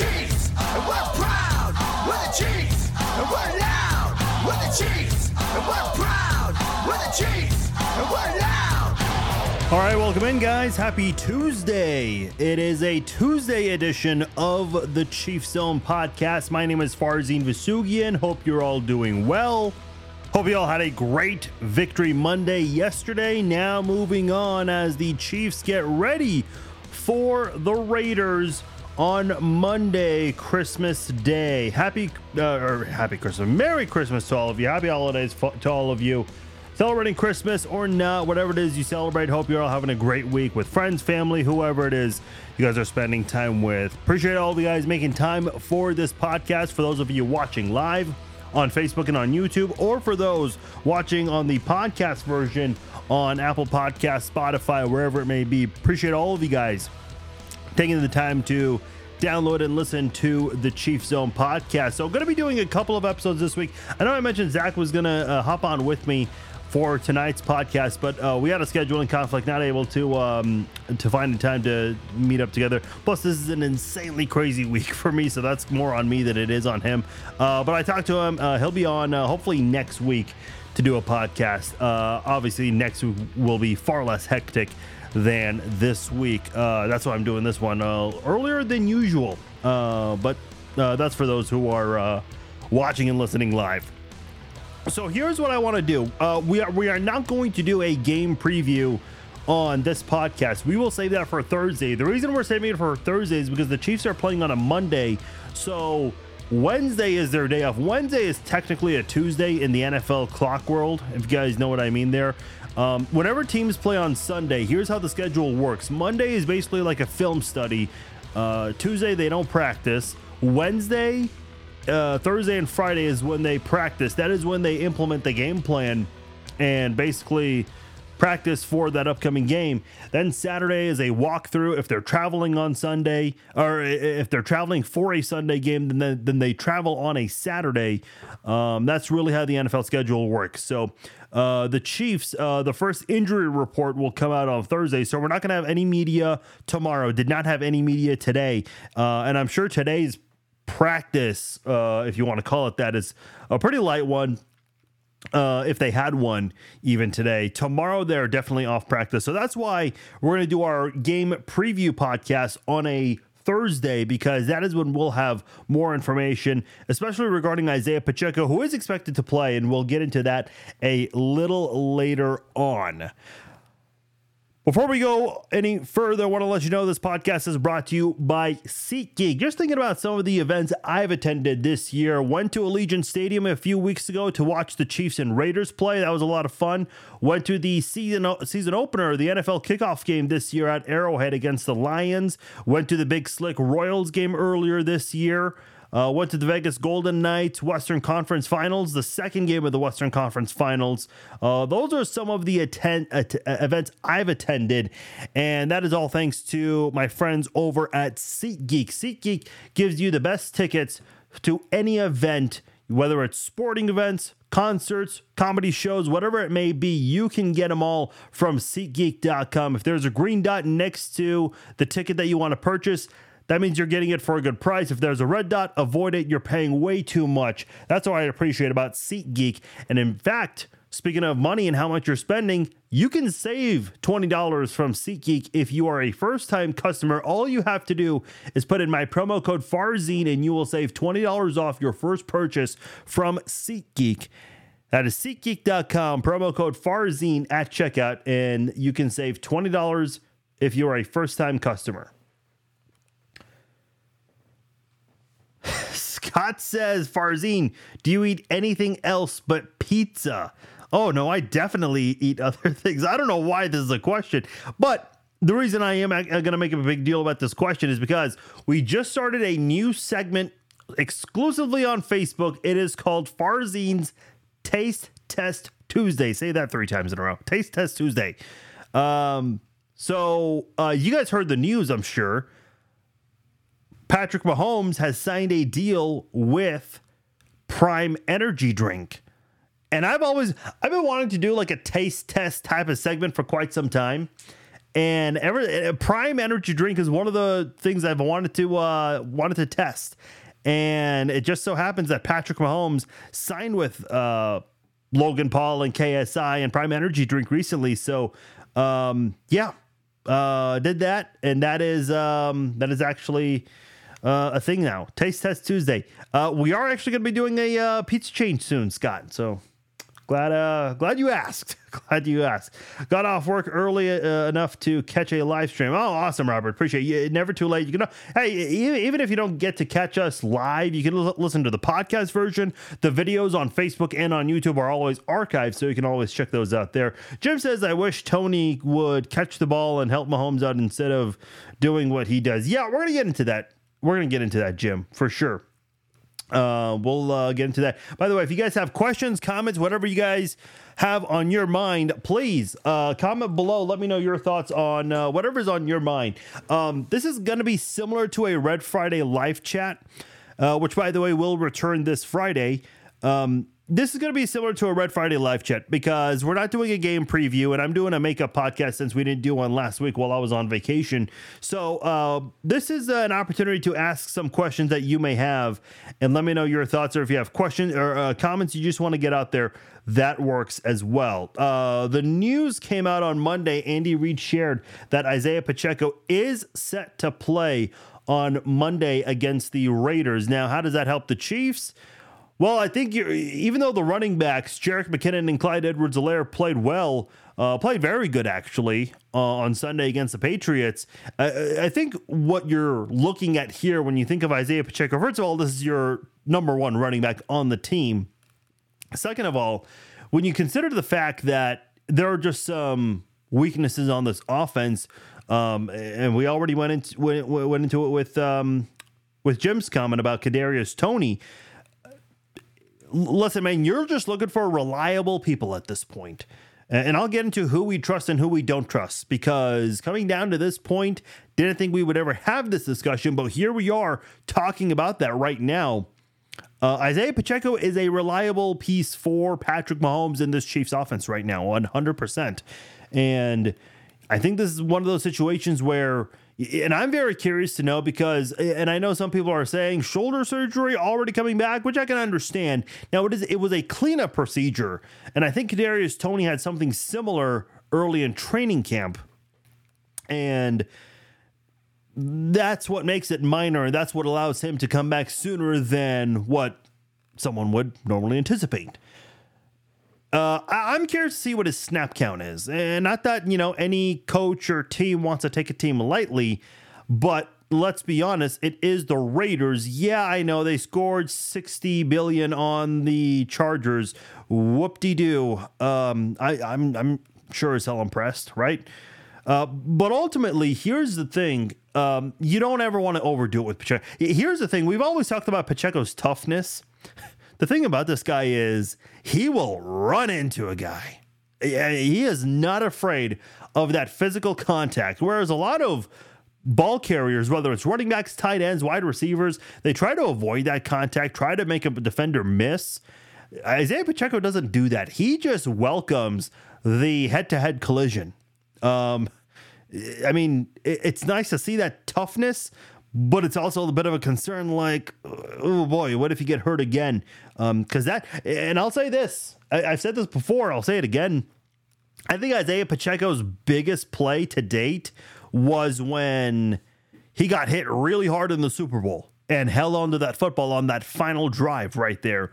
Chiefs. And we're proud with the Chiefs. And we're loud with the Chiefs. And we're proud with the Chiefs. And we're loud. All right, welcome in, guys. Happy Tuesday. It is a Tuesday edition of the Chief Zone podcast. My name is Farzin Vousoughian. Hope you're all doing well. Hope you all had a great victory Monday yesterday. Now moving on as the Chiefs get ready for the Raiders on Monday, Christmas Day. Happy uh, or happy Christmas, Merry Christmas to all of you. Happy holidays to all of you. Celebrating Christmas or not, whatever it is you celebrate. Hope you're all having a great week with friends, family, whoever it is you guys are spending time with. Appreciate all the guys making time for this podcast. For those of you watching live on Facebook and on YouTube, or for those watching on the podcast version on Apple Podcast, Spotify, wherever it may be. Appreciate all of you guys taking the time to download and listen to the Chief Zone podcast. So, I'm going to be doing a couple of episodes this week. I know I mentioned Zach was going to uh, hop on with me for tonight's podcast, but uh, we had a scheduling conflict, not able to um, to find the time to meet up together. Plus, this is an insanely crazy week for me, so that's more on me than it is on him. Uh, but I talked to him; uh, he'll be on uh, hopefully next week to do a podcast. Uh, obviously, next week will be far less hectic than this week. Uh, that's why I'm doing this one uh, earlier than usual. Uh, but uh, that's for those who are uh, watching and listening live. So here's what I want to do. Uh, we are we are not going to do a game preview on this podcast. We will save that for Thursday. The reason we're saving it for Thursday is because the Chiefs are playing on a Monday. So Wednesday is their day off. Wednesday is technically a Tuesday in the NFL clock world, if you guys know what I mean there. Um, whenever teams play on Sunday, here's how the schedule works. Monday is basically like a film study. Uh, Tuesday they don't practice. Wednesday uh, Thursday and Friday is when they practice. That is when they implement the game plan and basically practice for that upcoming game. Then Saturday is a walkthrough. If they're traveling on Sunday, or if they're traveling for a Sunday game, then they, then they travel on a Saturday. Um, that's really how the NFL schedule works. So. Uh, the Chiefs, uh, the first injury report will come out on Thursday, so we're not going to have any media tomorrow. Did not have any media today, uh, and I'm sure today's practice, uh, if you want to call it that, is a pretty light one. Uh, if they had one even today, tomorrow they're definitely off practice. So that's why we're going to do our game preview podcast on a Thursday because that is when we'll have more information, especially regarding Isaiah Pacheco, who is expected to play, and we'll get into that a little later on. Before we go any further, I want to let you know this podcast is brought to you by SeatGeek. Just thinking about some of the events I've attended this year. Went to Allegiant Stadium a few weeks ago to watch the Chiefs and Raiders play. That was a lot of fun. Went to the season season opener, the NFL kickoff game this year at Arrowhead against the Lions. Went to the Big Slick Royals game earlier this year. Uh, went to the Vegas Golden Knights Western Conference Finals, the second game of the Western Conference Finals. Uh, those are some of the at, events I've attended, and that is all thanks to my friends over at SeatGeek. SeatGeek gives you the best tickets to any event, whether it's sporting events, concerts, comedy shows, whatever it may be, you can get them all from SeatGeek.com. If there's a green dot next to the ticket that you want to purchase, that means you're getting it for a good price. If there's a red dot, avoid it. You're paying way too much. That's what I appreciate about SeatGeek. And in fact, speaking of money and how much you're spending, you can save $20 from SeatGeek if you are a first time customer. All you have to do is put in my promo code FARZIN and you will save $20 off your first purchase from SeatGeek. That is SeatGeek.com, promo code FARZIN at checkout, and you can save $20 if you are a first time customer. Scott says, Farzin, do you eat anything else but pizza? Oh, no, I definitely eat other things. I don't know why this is a question, but the reason I am going to make a big deal about this question is because we just started a new segment exclusively on Facebook. It is called Farzin's Taste Test Tuesday. Say that three times in a row. Taste Test Tuesday. Um, so uh, you guys heard the news, I'm sure. Patrick Mahomes has signed a deal with Prime Energy Drink. And I've always I've been wanting to do like a taste test type of segment for quite some time. And ever Prime Energy drink is one of the things I've wanted to uh, wanted to test. And it just so happens that Patrick Mahomes signed with uh, Logan Paul and KSI and Prime Energy drink recently. So um, yeah, uh, did that, and that is um, that is actually uh, a thing now. Taste Test Tuesday. Uh, we are actually going to be doing a uh, pizza change soon, Scott. So glad uh, glad you asked. glad you asked. Got off work early uh, enough to catch a live stream. Oh, awesome, Robert. Appreciate you. Never too late. You can hey, even if you don't get to catch us live, you can l- listen to the podcast version. The videos on Facebook and on YouTube are always archived, so you can always check those out there. Jim says, "I wish Toney would catch the ball and help Mahomes out instead of doing what he does." Yeah, we're gonna get into that. We're gonna get into that, Jim, for sure. Uh, we'll uh, get into that. By the way, if you guys have questions, comments, whatever you guys have on your mind, please uh, comment below. Let me know your thoughts on uh, whatever's on your mind. Um, this is going to be similar to a Red Friday live chat, uh, which, by the way, will return this Friday. Um, this is going to be similar to a Red Friday live chat because we're not doing a game preview, and I'm doing a makeup podcast since we didn't do one last week while I was on vacation. So uh, this is an opportunity to ask some questions that you may have, and let me know your thoughts, or if you have questions or uh, comments you just want to get out there. That works as well. Uh, the news came out on Monday. Andy Reid shared that Isaiah Pacheco is set to play on Monday against the Raiders. Now, how does that help the Chiefs? Well, I think even though the running backs, Jerick McKinnon and Clyde Edwards Helaire played well, uh, played very good actually uh, on Sunday against the Patriots. I, I, think what you're looking at here when you think of Isaiah Pacheco, first of all, this is your number one running back on the team. Second of all, when you consider the fact that there are just some weaknesses on this offense, um, and we already went into went, went into it with um, with Jim's comment about Kadarius Toney listen, man, you're just looking for reliable people at this point. And I'll get into who we trust and who we don't trust because coming down to this point, didn't think we would ever have this discussion, but here we are talking about that right now. Uh, Isaiah Pacheco is a reliable piece for Patrick Mahomes in this Chiefs offense right now, 100%. And I think this is one of those situations where and I'm very curious to know because, and I know some people are saying shoulder surgery already coming back, which I can understand. Now it is it was a cleanup procedure, and I think Kadarius Toney had something similar early in training camp, and that's what makes it minor, and that's what allows him to come back sooner than what someone would normally anticipate. Uh, I- am curious to see what his snap count is, and not that you know any coach or team wants to take a team lightly, but let's be honest, it is the Raiders. Yeah, I know they scored 60 billion on the Chargers. Whoop de doo. Um, I, I'm I'm sure as hell impressed, right? Uh, but ultimately, here's the thing: um, you don't ever want to overdo it with Pacheco. Here's the thing: we've always talked about Pacheco's toughness. The thing about this guy is he will run into a guy. He is not afraid of that physical contact. Whereas a lot of ball carriers, whether it's running backs, tight ends, wide receivers, they try to avoid that contact, try to make a defender miss. Isaiah Pacheco doesn't do that. He just welcomes the head to head collision. Um, I mean, it's nice to see that toughness, but it's also a bit of a concern like oh boy what if you get hurt again because um, that and i'll say this I, i've said this before i'll say it again. I think isaiah pacheco's biggest play to date was when he got hit really hard in the super bowl and held onto that football on that final drive right there.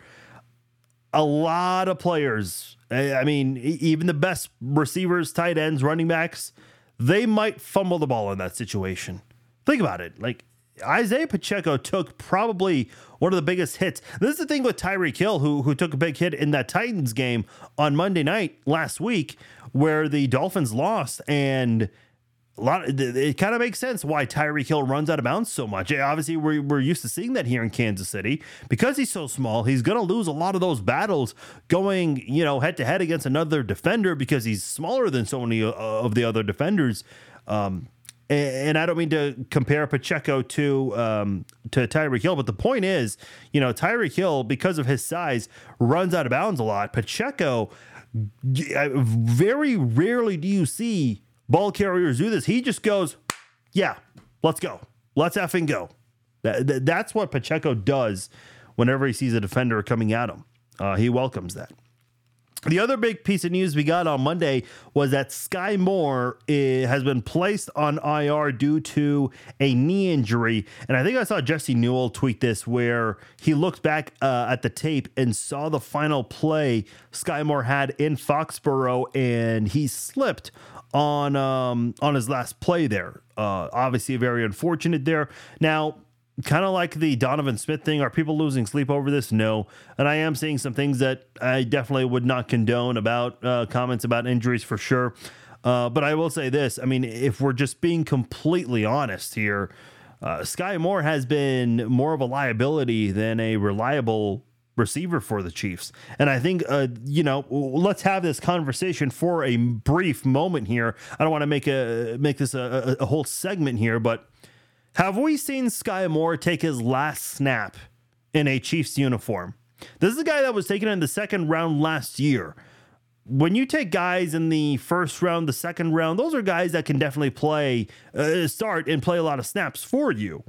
A lot of players i mean even the best receivers tight ends running backs they might fumble the ball in that situation. Think about it. Like Isaiah Pacheco took probably one of the biggest hits. This is the thing with Tyreek Hill, who who took a big hit in that Titans game on Monday night last week, where the Dolphins lost, and a lot. It kind of makes sense why Tyreek Hill runs out of bounds so much. Obviously, we're we're used to seeing that here in Kansas City because he's so small. He's going to lose a lot of those battles going, you know, head to head against another defender because he's smaller than so many uh, of the other defenders. Um, and I don't mean to compare Pacheco to um, to Tyreek Hill, but the point is, you know, Tyreek Hill, because of his size, runs out of bounds a lot. Pacheco, very rarely do you see ball carriers do this. He just goes, yeah, let's go. Let's effing go. That, that- that's what Pacheco does whenever he sees a defender coming at him. Uh, he welcomes that. The other big piece of news we got on Monday was that Sky Moore eh, has been placed on IR due to a knee injury. And I think I saw Jesse Newell tweet this where he looked back uh, at the tape and saw the final play Sky Moore had in Foxborough and he slipped on um, on his last play there. Uh, obviously, very unfortunate there. Now, kind of like the Donovan Smith thing. Are people losing sleep over this? No. And I am seeing some things that I definitely would not condone about uh, comments about injuries for sure. Uh, but I will say this I mean, if we're just being completely honest here, uh, Sky Moore has been more of a liability than a reliable receiver for the Chiefs. And I think, uh, you know, let's have this conversation for a brief moment here. I don't want to make a make this a, a, a whole segment here, but have we seen Sky Moore take his last snap in a Chiefs uniform? This is a guy that was taken in the second round last year. When you take guys in the first round, the second round, those are guys that can definitely play, uh, start and play a lot of snaps for you.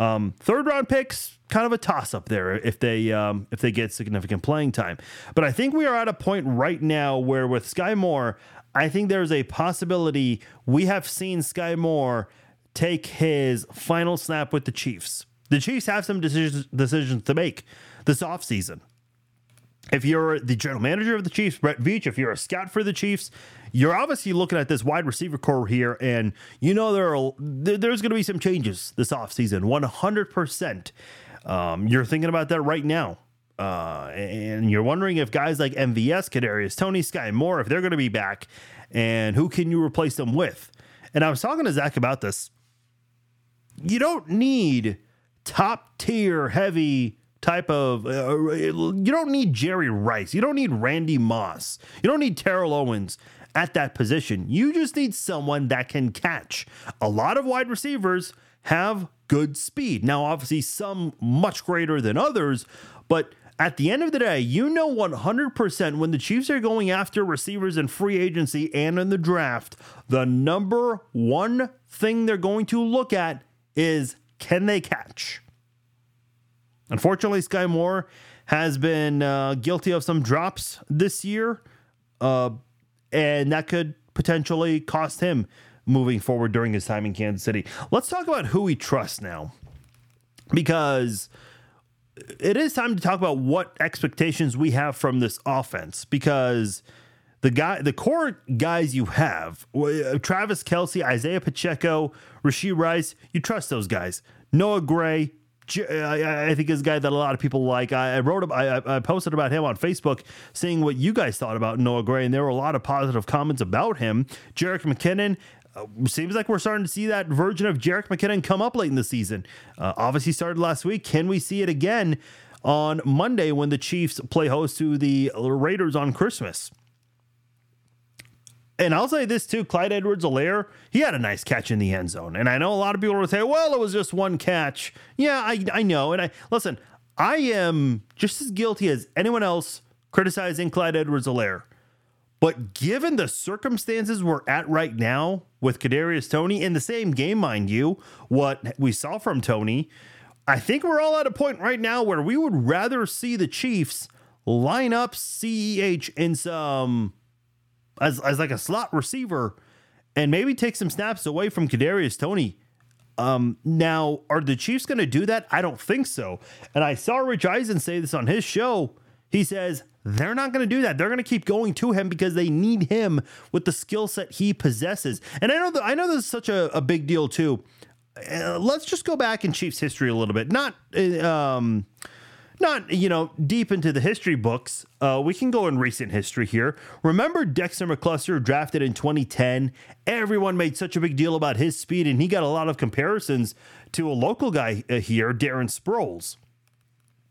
Um, third round picks, kind of a toss up there if they um, if they get significant playing time. But I think we are at a point right now where with Sky Moore, I think there's a possibility we have seen Sky Moore take his final snap with the Chiefs. The Chiefs have some decisions decisions to make this offseason. If you're the general manager of the Chiefs, Brett Veach, if you're a scout for the Chiefs, you're obviously looking at this wide receiver core here, and you know there are there's going to be some changes this offseason, 100%. Um, you're thinking about that right now. Uh, and you're wondering if guys like MVS, Kadarius, Toney, Sky Moore, if they're going to be back, and who can you replace them with? And I was talking to Zach about this you don't need top tier heavy type of uh, you don't need Jerry Rice. You don't need Randy Moss. You don't need Terrell Owens at that position. You just need someone that can catch. A lot of wide receivers have good speed. Now obviously some much greater than others, but at the end of the day, you know 100% when the Chiefs are going after receivers in free agency and in the draft, the number one thing they're going to look at is can they catch? Unfortunately, Sky Moore has been uh, guilty of some drops this year, uh, and that could potentially cost him moving forward during his time in Kansas City. Let's talk about who we trust now, because it is time to talk about what expectations we have from this offense. Because the guy, the core guys you have, uh, Travis Kelce, Isaiah Pacheco, Rashee Rice, you trust those guys. Noah Gray, I think is a guy that a lot of people like. I, wrote, I posted about him on Facebook, seeing what you guys thought about Noah Gray, and there were a lot of positive comments about him. Jerick McKinnon. Uh, seems like we're starting to see that version of Jerick McKinnon come up late in the season. Uh, obviously, started last week. Can we see it again on Monday when the Chiefs play host to the Raiders on Christmas? And I'll say this too, Clyde Edwards Helaire, he had a nice catch in the end zone. And I know a lot of people will say, well, it was just one catch. Yeah, I, I know. And I listen, I am just as guilty as anyone else criticizing Clyde Edwards Helaire. But given the circumstances we're at right now with Kadarius Toney in the same game, mind you, what we saw from Toney, I think we're all at a point right now where we would rather see the Chiefs line up CEH in some as, as like a slot receiver and maybe take some snaps away from Kadarius Toney. Um, now, are the Chiefs going to do that? I don't think so. And I saw Rich Eisen say this on his show. He says they're not going to do that. They're going to keep going to him because they need him with the skill set he possesses. And I know that I know this is such a, a big deal too. Uh, let's just go back in Chiefs history a little bit. Not uh, um, not you know deep into the history books. Uh, we can go in recent history here. Remember dexter mccluster drafted in 2010 everyone made such a big deal about his speed and he got a lot of comparisons to a local guy uh, here darren sproles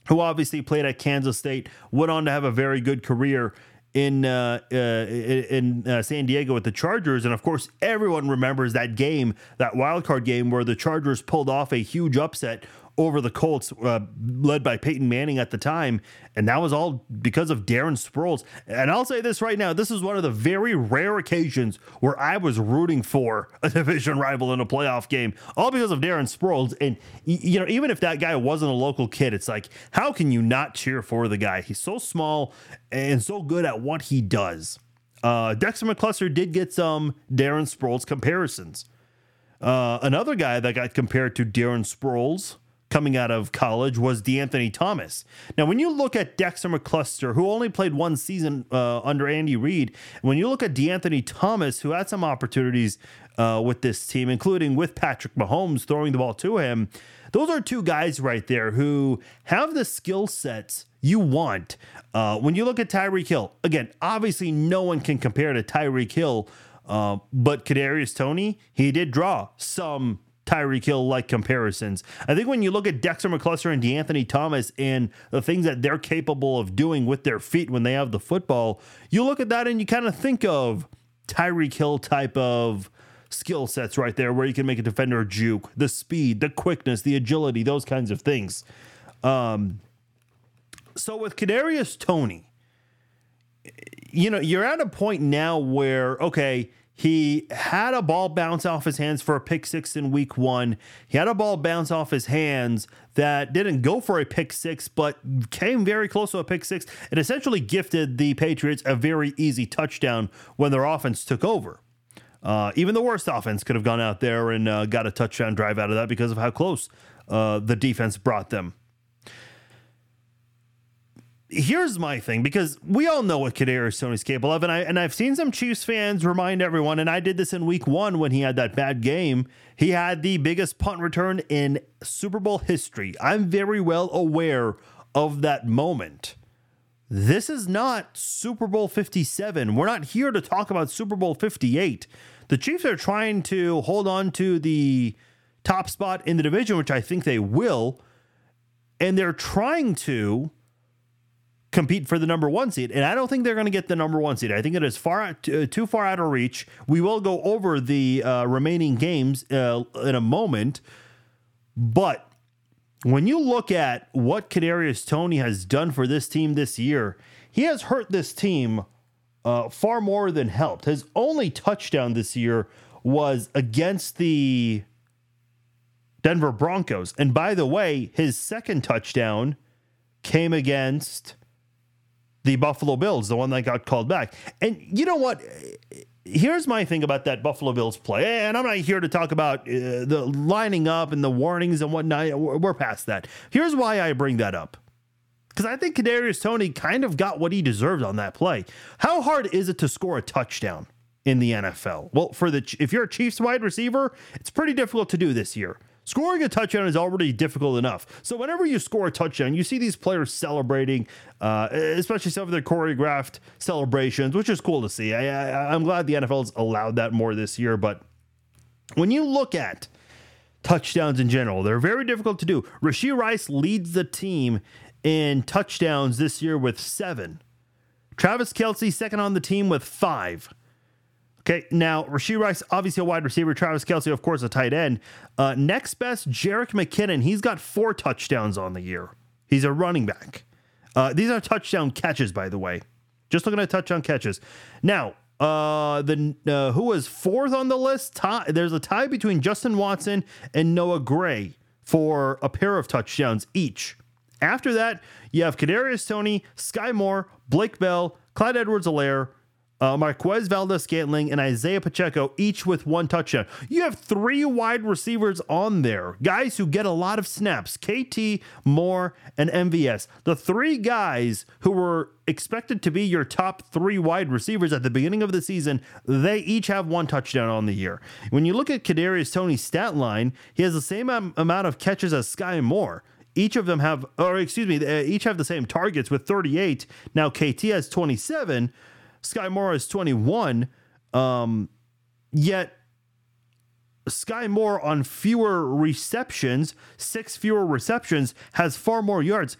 who obviously played at kansas state went on to have a very good career in uh, uh, in uh, San Diego with the Chargers, and of course, everyone remembers that game, that wild card game where the Chargers pulled off a huge upset over the Colts, uh, led by Peyton Manning at the time. And that was all because of Darren Sproles. And I'll say this right now this is one of the very rare occasions where I was rooting for a division rival in a playoff game, all because of Darren Sproles. And, you know, even if that guy wasn't a local kid, it's like, how can you not cheer for the guy? He's so small and so good at what he does. Uh, Dexter McCluster did get some Darren Sproles comparisons. Uh, another guy that got compared to Darren Sproles coming out of college was DeAnthony Thomas. Now, when you look at Dexter McCluster, who only played one season uh, under Andy Reid, when you look at DeAnthony Thomas, who had some opportunities uh, with this team, including with Patrick Mahomes throwing the ball to him, those are two guys right there who have the skill sets you want. Uh, when you look at Tyreek Hill, again, obviously no one can compare to Tyreek Hill, uh, but Kadarius Toney, he did draw some Tyreek Hill like comparisons. I think when you look at Dexter McCluster and DeAnthony Thomas and the things that they're capable of doing with their feet when they have the football, you look at that and you kind of think of Tyreek Hill type of skill sets right there where you can make a defender juke, the speed, the quickness, the agility, those kinds of things. Um, so with Kadarius Toney, you know, you're at a point now where okay, he had a ball bounce off his hands for a pick six in week one. He had a ball bounce off his hands that didn't go for a pick six, but came very close to a pick six. It essentially gifted the Patriots a very easy touchdown when their offense took over. Uh, even the worst offense could have gone out there and uh, got a touchdown drive out of that because of how close uh, the defense brought them here's my thing because we all know what Kadarius Toney's capable of, and I and I've seen some Chiefs fans remind everyone, and I did this in Week One when he had that bad game. He had the biggest punt return in Super Bowl history. I'm very well aware of that moment. This is not Super Bowl 57. We're not here to talk about Super Bowl 58. The Chiefs are trying to hold on to the top spot in the division, which I think they will, and they're trying to compete for the number one seed. And I don't think they're going to get the number one seed. I think it is far uh, too far out of reach. We will go over the uh, remaining games uh, in a moment, but when you look at what Kadarius Toney has done for this team this year, he has hurt this team uh, far more than helped. His only touchdown this year was against the Denver Broncos. And by the way, his second touchdown came against the Buffalo Bills, the one that got called back. And you know what? Here's my thing about that Buffalo Bills play, and I'm not here to talk about uh, the lining up and the warnings and whatnot. We're past that. Here's why I bring that up. Because I think Kadarius Toney kind of got what he deserved on that play. How hard is it to score a touchdown in the NFL? Well, for the if you're a Chiefs wide receiver, it's pretty difficult to do this year. Scoring a touchdown is already difficult enough. So whenever you score a touchdown, you see these players celebrating, uh, especially some of their choreographed celebrations, which is cool to see. I, I, I'm glad the NFL's allowed that more this year. But when you look at touchdowns in general, they're very difficult to do. Rashee Rice leads the team in touchdowns this year with seven. Travis Kelce second on the team with five. Okay, now Rashee Rice, obviously a wide receiver. Travis Kelce, of course, a tight end. Uh, next best, Jerick McKinnon. He's got four touchdowns on the year. He's a running back. Uh, these are touchdown catches, by the way. Just looking at touchdown catches. Now, uh, the uh, who was fourth on the list? Tie, there's a tie between Justin Watson and Noah Gray for a pair of touchdowns each. After that, you have Kadarius Toney, Sky Moore, Blake Bell, Clyde Edwards-Helaire, uh, Marquez Valdes-Scantling and Isaiah Pacheco, each with one touchdown. You have three wide receivers on there, guys who get a lot of snaps KT, Moore, and MVS. The three guys who were expected to be your top three wide receivers at the beginning of the season, they each have one touchdown on the year. When you look at Kadarius Toney's stat line, he has the same am- amount of catches as Sky Moore each of them have or excuse me each have the same targets with 38 now kt has 27 Sky Moore is 21. Um, yet Sky Moore on fewer receptions, six fewer receptions, has far more yards.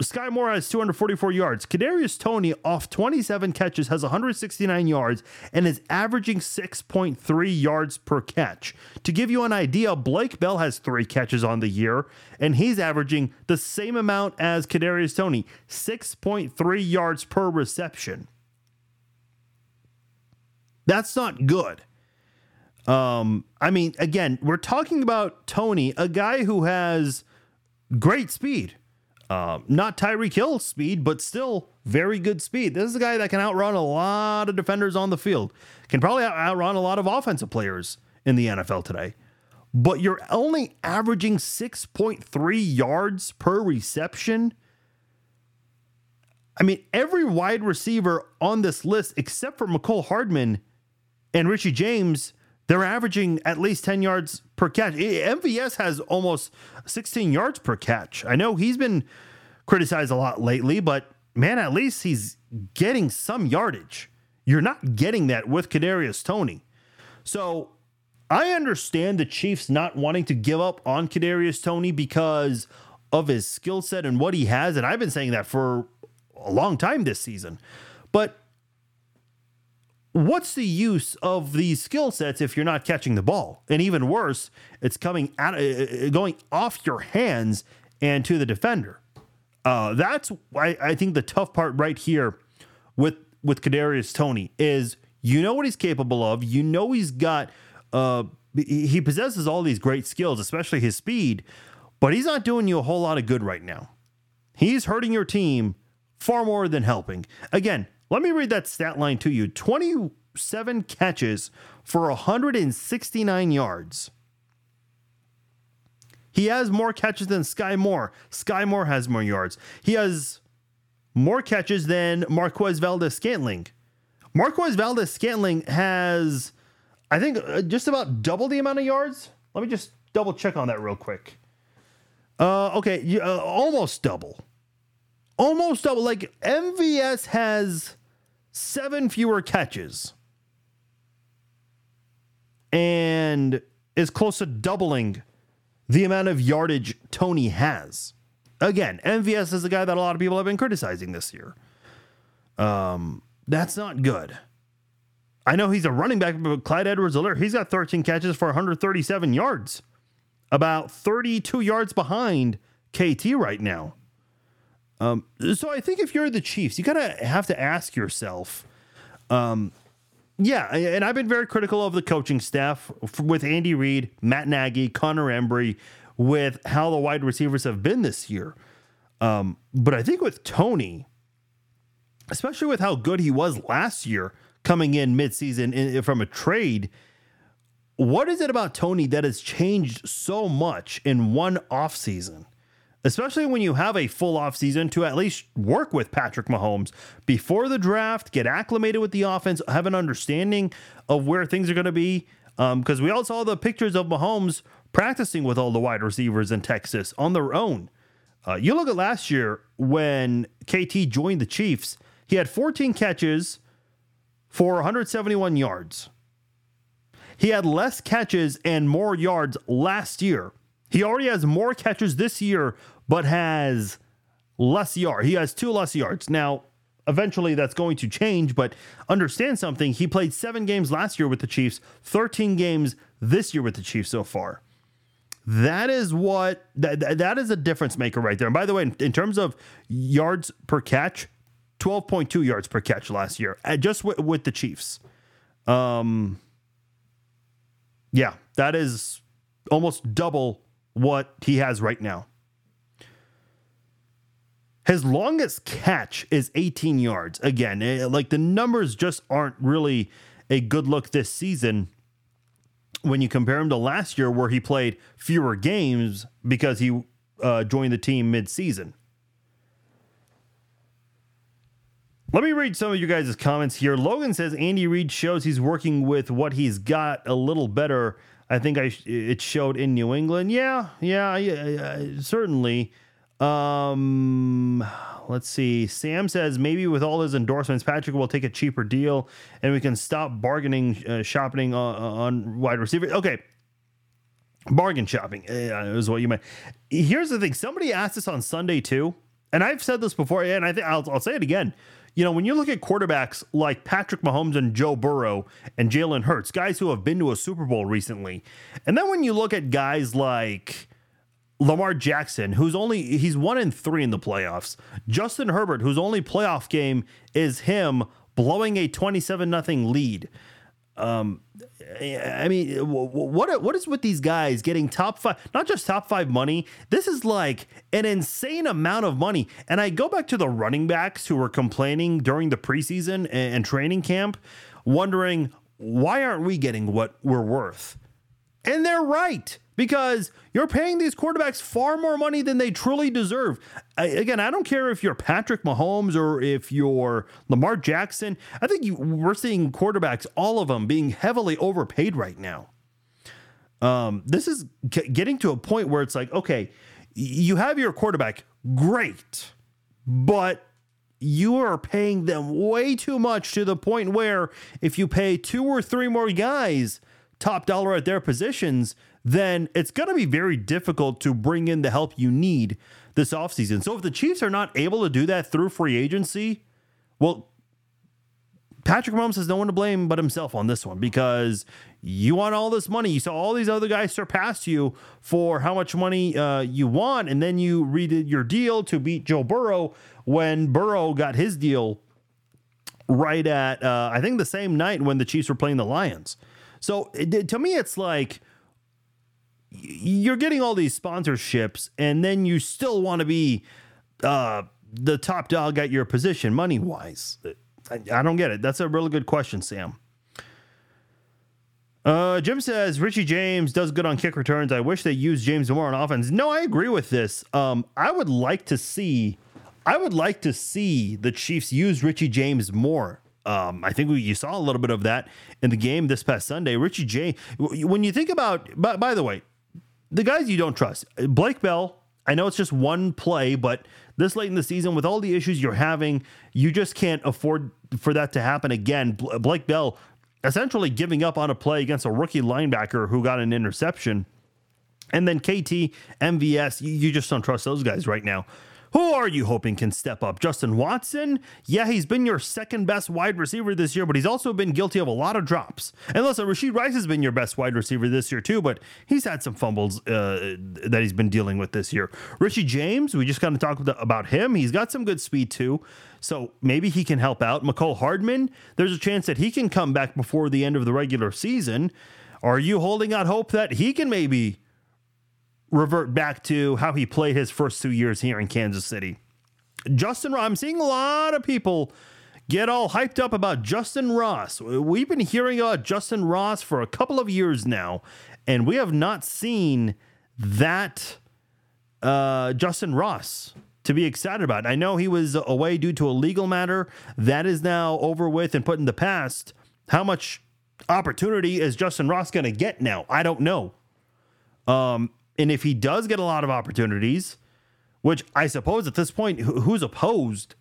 Sky Moore has 244 yards. Kadarius Toney off 27 catches has 169 yards and is averaging 6.3 yards per catch. To give you an idea, Blake Bell has three catches on the year and he's averaging the same amount as Kadarius Toney, 6.3 yards per reception. That's not good. Um, I mean, again, we're talking about Toney, a guy who has great speed. Uh, not Tyreek Hill speed, but still very good speed. This is a guy that can outrun a lot of defenders on the field. Can probably outrun a lot of offensive players in the NFL today. But you're only averaging 6.3 yards per reception. I mean, every wide receiver on this list, except for Mecole Hardman and Richie James, they're averaging at least 10 yards per catch. MVS has almost 16 yards per catch. I know he's been criticized a lot lately, but man, at least he's getting some yardage. You're not getting that with Kadarius Toney. So I understand the Chiefs not wanting to give up on Kadarius Toney because of his skill set and what he has. And I've been saying that for a long time this season. But what's the use of these skill sets if you're not catching the ball? And even worse, it's coming out, uh, uh, going off your hands and to the defender. Uh, that's I, I think the tough part right here with with Kadarius Toney is you know what he's capable of. You know he's got uh, he possesses all these great skills, especially his speed, but he's not doing you a whole lot of good right now. He's hurting your team far more than helping. Again, let me read that stat line to you 27 catches for 169 yards. He has more catches than Sky Moore. Sky Moore has more yards. He has more catches than Marquez Valdes Scantling. Marquez Valdes Scantling has, I think, uh, just about double the amount of yards. Let me just double check on that real quick. Uh, okay, uh, almost double. Almost double. Like MVS has seven fewer catches and is close to doubling the amount of yardage Toney has. Again, MVS is the guy that a lot of people have been criticizing this year. Um, that's not good. I know he's a running back, but Clyde Edwards-Helaire, he's got 13 catches for 137 yards, about 32 yards behind KT right now. Um, so I think if you're the Chiefs, you gotta have to ask yourself, um, yeah, and I've been very critical of the coaching staff with Andy Reid, Matt Nagy, Connor Embree, with how the wide receivers have been this year. Um, but I think with Toney, especially with how good he was last year coming in midseason in, from a trade, what is it about Toney that has changed so much in one offseason? Especially when you have a full offseason to at least work with Patrick Mahomes before the draft, get acclimated with the offense, have an understanding of where things are going to be. Because um, we all saw the pictures of Mahomes practicing with all the wide receivers in Texas on their own. Uh, you look at last year when KT joined the Chiefs, he had 14 catches for 171 yards. He had less catches and more yards last year. He already has more catches this year but has less yards. He has two less yards. Now, eventually that's going to change, but understand something. He played seven games last year with the Chiefs, 13 games this year with the Chiefs so far. That is what that, that is a difference maker right there. And by the way, in, in terms of yards per catch, 12.2 yards per catch last year, just with, with the Chiefs. Um, yeah, that is almost double what he has right now. His longest catch is 18 yards. Again, eh, like the numbers just aren't really a good look this season when you compare him to last year, where he played fewer games because he uh, joined the team mid-season. Let me read some of you guys' comments here. Logan says Andy Reid shows he's working with what he's got a little better. I think I it showed in New England. Yeah, yeah, yeah certainly. Um, let's see. Sam says maybe with all his endorsements, Patrick will take a cheaper deal, and we can stop bargaining, uh, shopping on, on wide receiver. Okay, bargain shopping is what you meant. Here's the thing: somebody asked this on Sunday too, and I've said this before, and I think I'll, I'll say it again. You know, when you look at quarterbacks like Patrick Mahomes and Joe Burrow and Jalen Hurts, guys who have been to a Super Bowl recently, and then when you look at guys like Lamar Jackson, who's only he's one in three in the playoffs. Justin Herbert, whose only playoff game is him blowing a twenty-seven nothing lead. Um, I mean, what what is with these guys getting top five? Not just top five money. This is like an insane amount of money. And I go back to the running backs who were complaining during the preseason and training camp, wondering why aren't we getting what we're worth? And they're right because you're paying these quarterbacks far more money than they truly deserve. I, again, I don't care if you're Patrick Mahomes or if you're Lamar Jackson. I think you, we're seeing quarterbacks, all of them, being heavily overpaid right now. Um, this is getting to a point where it's like, okay, you have your quarterback, great, but you are paying them way too much to the point where if you pay two or three more guys top dollar at their positions, then it's going to be very difficult to bring in the help you need this offseason. So if the Chiefs are not able to do that through free agency, well, Patrick Mahomes has no one to blame but himself on this one because you want all this money. You saw all these other guys surpass you for how much money uh, you want, and then you redid your deal to beat Joe Burrow when Burrow got his deal right at uh, I think the same night when the Chiefs were playing the Lions. So it, to me, it's like you're getting all these sponsorships, and then you still want to be uh, the top dog at your position, money wise. I, I, don't get it. That's a really good question, Sam. Uh, Jim says Richie James does good on kick returns. I wish they used James more on offense. No, I agree with this. Um, I would like to see, I would like to see the Chiefs use Richie James more. Um, I think we, you saw a little bit of that in the game this past Sunday. Richie James, when you think about, by, by the way, the guys you don't trust. Blake Bell, I know it's just one play, but this late in the season, with all the issues you're having, you just can't afford for that to happen again. Blake Bell essentially giving up on a play against a rookie linebacker who got an interception. And then KT, MVS, you just don't trust those guys right now. Who are you hoping can step up? Justin Watson? Yeah, he's been your second best wide receiver this year, but he's also been guilty of a lot of drops. And listen, Rashee Rice has been your best wide receiver this year too, but he's had some fumbles uh, that he's been dealing with this year. Richie James, we just kind of talked about him. He's got some good speed too. So maybe he can help out. Mecole Hardman, there's a chance that he can come back before the end of the regular season. Are you holding out hope that he can maybe revert back to how he played his first two years here in Kansas City. Justin Ross, I'm seeing a lot of people get all hyped up about Justin Ross. We've been hearing about Justin Ross for a couple of years now, and we have not seen that uh, Justin Ross to be excited about. I know he was away due to a legal matter. That is now over with and put in the past. How much opportunity is Justin Ross going to get now? I don't know. Um, and if he does get a lot of opportunities, which I suppose at this point, who's opposed?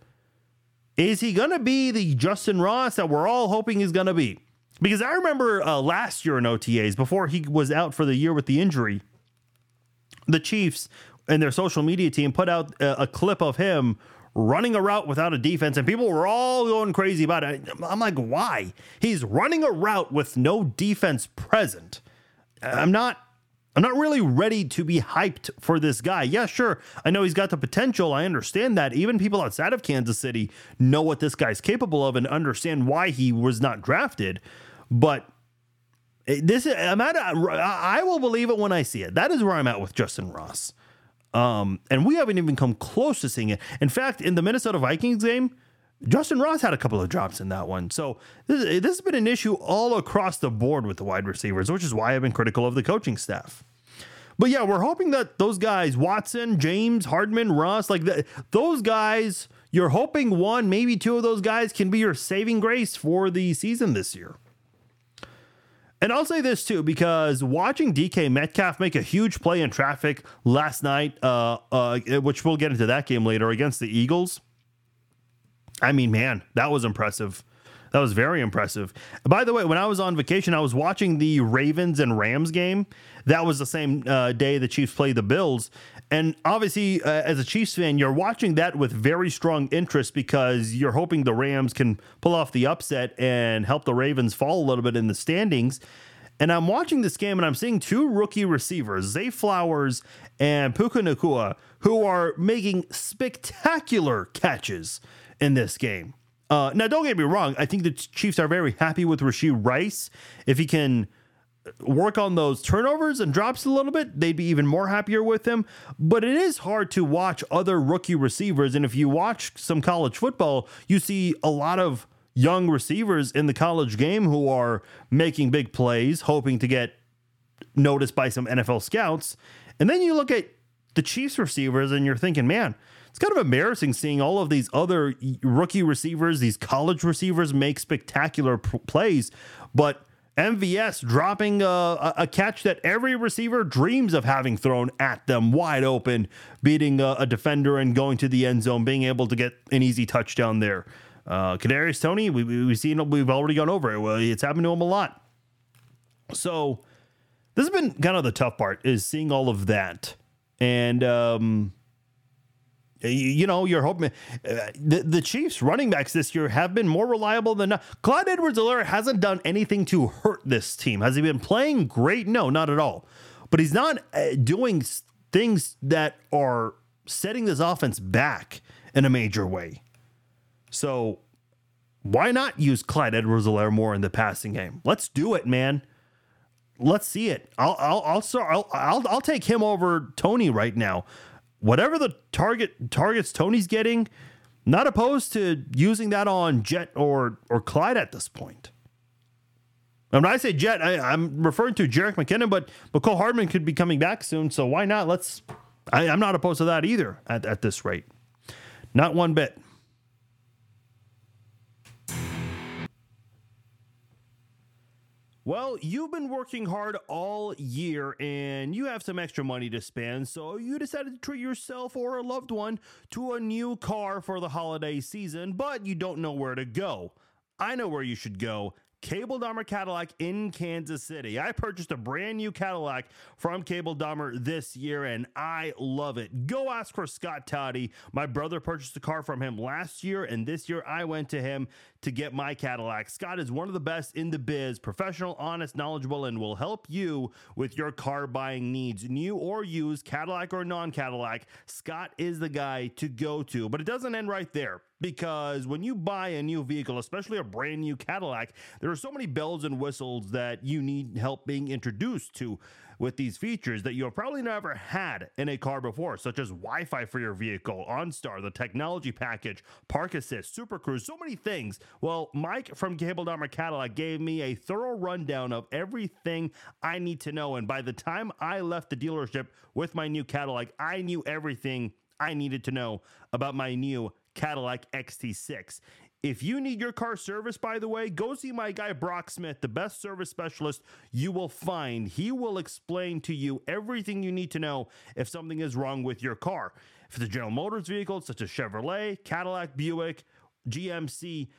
Is he going to be the Justin Ross that we're all hoping he's going to be? Because I remember uh, last year in OTAs, before he was out for the year with the injury, the Chiefs and their social media team put out a, a clip of him running a route without a defense, and people were all going crazy about it. I'm like, why? He's running a route with no defense present. I'm not I'm not really ready to be hyped for this guy. Yeah, sure. I know he's got the potential. I understand that. Even people outside of Kansas City know what this guy's capable of and understand why he was not drafted. But this I'm at I will believe it when I see it. That is where I'm at with Justin Ross. Um, and we haven't even come close to seeing it. In fact, in the Minnesota Vikings game, Justin Ross had a couple of drops in that one. So this, has been an issue all across the board with the wide receivers, which is why I've been critical of the coaching staff. But yeah, we're hoping that those guys, Watson, James, Hardman, Ross, like the, those guys, you're hoping one, maybe two of those guys can be your saving grace for the season this year. And I'll say this too, because watching DK Metcalf make a huge play in traffic last night, uh, uh, which we'll get into that game later against the Eagles I mean, man, that was impressive. That was very impressive. By the way, when I was on vacation, I was watching the Ravens and Rams game. That was the same uh, day the Chiefs played the Bills. And obviously, uh, as a Chiefs fan, you're watching that with very strong interest because you're hoping the Rams can pull off the upset and help the Ravens fall a little bit in the standings. And I'm watching this game and I'm seeing two rookie receivers, Zay Flowers and Puka Nacua, who are making spectacular catches in this game. Uh, now, don't get me wrong. I think the Chiefs are very happy with Rashee Rice. If he can work on those turnovers and drops a little bit, they'd be even more happier with him. But it is hard to watch other rookie receivers. And if you watch some college football, you see a lot of young receivers in the college game who are making big plays, hoping to get noticed by some NFL scouts. And then you look at the Chiefs receivers and you're thinking, man, it's kind of embarrassing seeing all of these other rookie receivers, these college receivers make spectacular p- plays, but MVS dropping a, a, catch that every receiver dreams of having thrown at them wide open, beating a, a, defender and going to the end zone, being able to get an easy touchdown there. Uh, Kadarius Toney, we, we, have seen, we've already gone over it. Well, it's happened to him a lot. So this has been kind of the tough part is seeing all of that, and um, you know, you're hoping uh, the, the Chiefs running backs this year have been more reliable than not. Clyde Edwards-Helaire hasn't done anything to hurt this team. Has he been playing great? No, not at all. But he's not uh, doing things that are setting this offense back in a major way. So why not use Clyde Edwards-Helaire more in the passing game? Let's do it, man. Let's see it. I'll I'll I'll start, I'll, I'll, I'll take him over Toney right now whatever the target targets Toney's getting, not opposed to using that on Jet or or Clyde at this point. And when I say Jet, I, am referring to Jerick McKinnon, but Mecole Hardman could be coming back soon, so why not? Let's. I, I'm not opposed to that either at, at this rate, not one bit. Well, you've been working hard all year and you have some extra money to spend, so you decided to treat yourself or a loved one to a new car for the holiday season, but you don't know where to go. I know where you should go Cable Dahmer Cadillac in Kansas City. I purchased a brand new Cadillac from Cable Dahmer this year and I love it. Go ask for Scott Toddy. My brother purchased a car from him last year and this year I went to him to get my Cadillac. Scott is one of the best in the biz, professional, honest, knowledgeable, and will help you with your car buying needs. New or used, Cadillac or non Cadillac, Scott is the guy to go to. But it doesn't end right there because when you buy a new vehicle, especially a brand new Cadillac, there are so many bells and whistles that you need help being introduced to with these features that you have probably never had in a car before, such as Wi Fi for your vehicle, OnStar, the technology package, Park Assist, Super Cruise, so many things. Well, Mike from Cable Dahmer Cadillac gave me a thorough rundown of everything I need to know. And by the time I left the dealership with my new Cadillac, I knew everything I needed to know about my new Cadillac XT6. If you need your car serviced, by the way, go see my guy Brock Smith, the best service specialist you will find. He will explain to you everything you need to know if something is wrong with your car. If it's a General Motors vehicle, such as Chevrolet, Cadillac, Buick, GMC,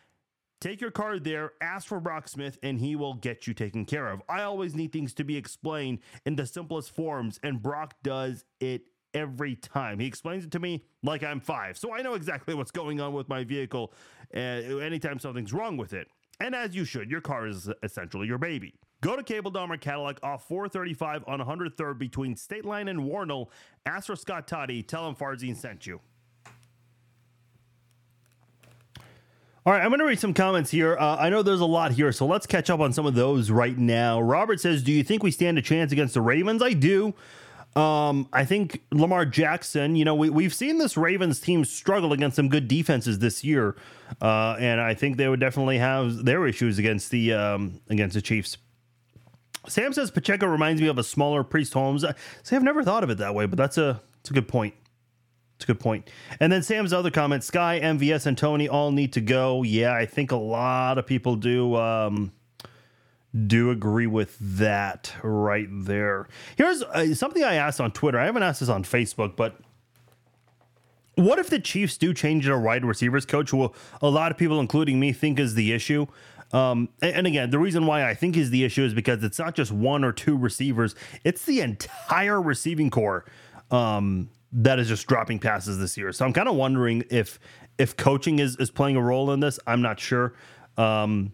Take your car there, ask for Brock Smith, and he will get you taken care of. I always need things to be explained in the simplest forms, and Brock does it every time. He explains it to me like I'm five. So I know exactly what's going on with my vehicle uh, anytime something's wrong with it. And as you should, your car is essentially your baby. Go to Cable Dahmer Cadillac off 435 on 103rd between State Line and Wornall. Ask for Scott Toddy. Tell him Farzin sent you. All right, I'm going to read some comments here. Uh, I know there's a lot here, so let's catch up on some of those right now. Robert says, Do you think we stand a chance against the Ravens? I do. Um, I think Lamar Jackson, you know, we, we've seen this Ravens team struggle against some good defenses this year. Uh, and I think they would definitely have their issues against the um, against the Chiefs. Sam says Pacheco reminds me of a smaller Priest Holmes. See, I've never thought of it that way, but that's a it's a good point. It's a good point. And then Sam's other comment: Sky, MVS, and Toney all need to go. Yeah, I think a lot of people do. Um, do agree with that right there. Here's uh, something I asked on Twitter. I haven't asked this on Facebook, but what if the Chiefs do change their wide receivers coach, who a lot of people, including me, think is the issue? Um, and, and again, the reason why I think is the issue is because it's not just one or two receivers; it's the entire receiving core um, that is just dropping passes this year. So I'm kind of wondering if if coaching is is playing a role in this. I'm not sure, um,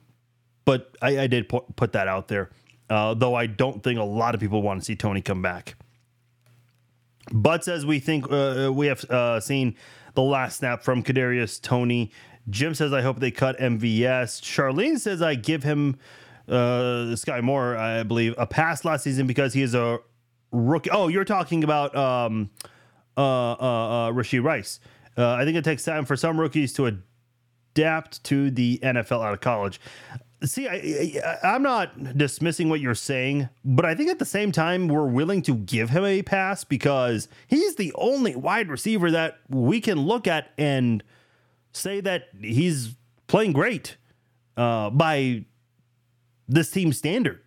but I, I did put, put that out there. Uh, though I don't think a lot of people want to see Toney come back. But says we think uh, we have uh, seen the last snap from Kadarius Toney, Jim says I hope they cut MVS. Charlene says I give him uh, Sky Moore, I believe, a pass last season because he is a rookie. Oh, you're talking about um, uh, uh, uh, Rice. Uh, I think it takes time for some rookies to adapt to the NFL out of college see, I, I, am not dismissing what you're saying, but I think at the same time, we're willing to give him a pass because he's the only wide receiver that we can look at and say that he's playing great uh, by this team standard.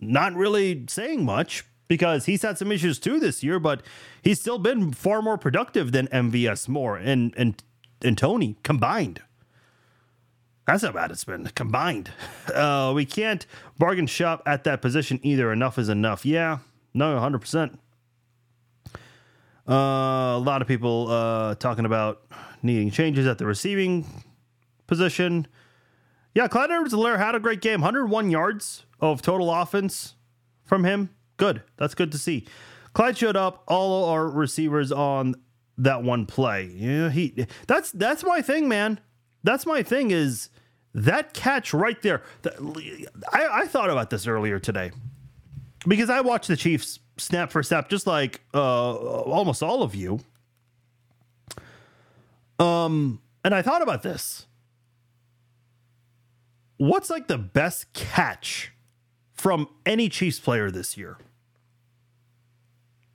Not really saying much because he's had some issues too this year, but he's still been far more productive than MVS Moore and and and Toney combined. That's how bad it's been combined. Uh, we can't bargain shop at that position either. Enough is enough. Yeah, no, 100%. Uh, a lot of people uh, talking about needing changes at the receiving position. Yeah, Clyde Edwards-Helaire had a great game. 101 yards of total offense from him. Good. That's good to see. Clyde showed up. All our receivers on that one play. Yeah, he. That's that's my thing, man. That's my thing. Is that catch right there. I, I thought about this earlier today because I watched the Chiefs snap for snap, just like uh, almost all of you. Um, and I thought about this. What's like the best catch from any Chiefs player this year?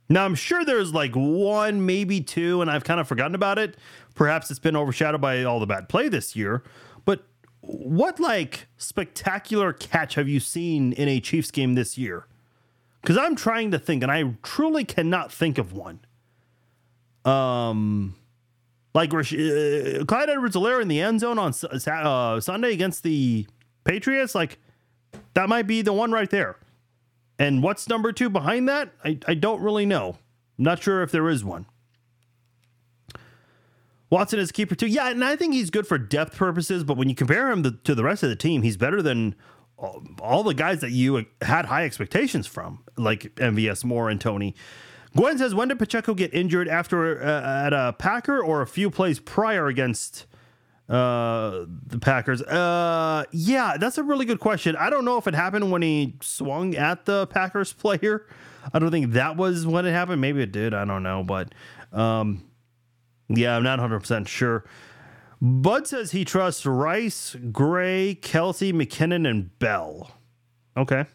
Now, I'm sure there's like one, maybe two, and I've kind of forgotten about it. Perhaps it's been overshadowed by all the bad play this year. But what like spectacular catch have you seen in a Chiefs game this year? Because I'm trying to think, and I truly cannot think of one. Um, like uh, Clyde Edwards-Helaire in the end zone on uh, Sunday against the Patriots, like that might be the one right there. And what's number two behind that? I, I don't really know. I'm not sure if there is one. Watson is keeper too. Yeah, and I think he's good for depth purposes, but when you compare him to, to the rest of the team, he's better than all, all, the guys that you had high expectations from, like MVS Moore and Toney. Gwen says, when did Pacheco get injured after uh, at a Packer or a few plays prior against uh, the Packers? Uh, yeah, that's a really good question. I don't know if it happened when he swung at the Packers player. I don't think that was when it happened. Maybe it did. I don't know, but um, yeah, I'm not 100% sure. Bud says he trusts Rice, Gray, Kelce, McKinnon, and Bell. Okay.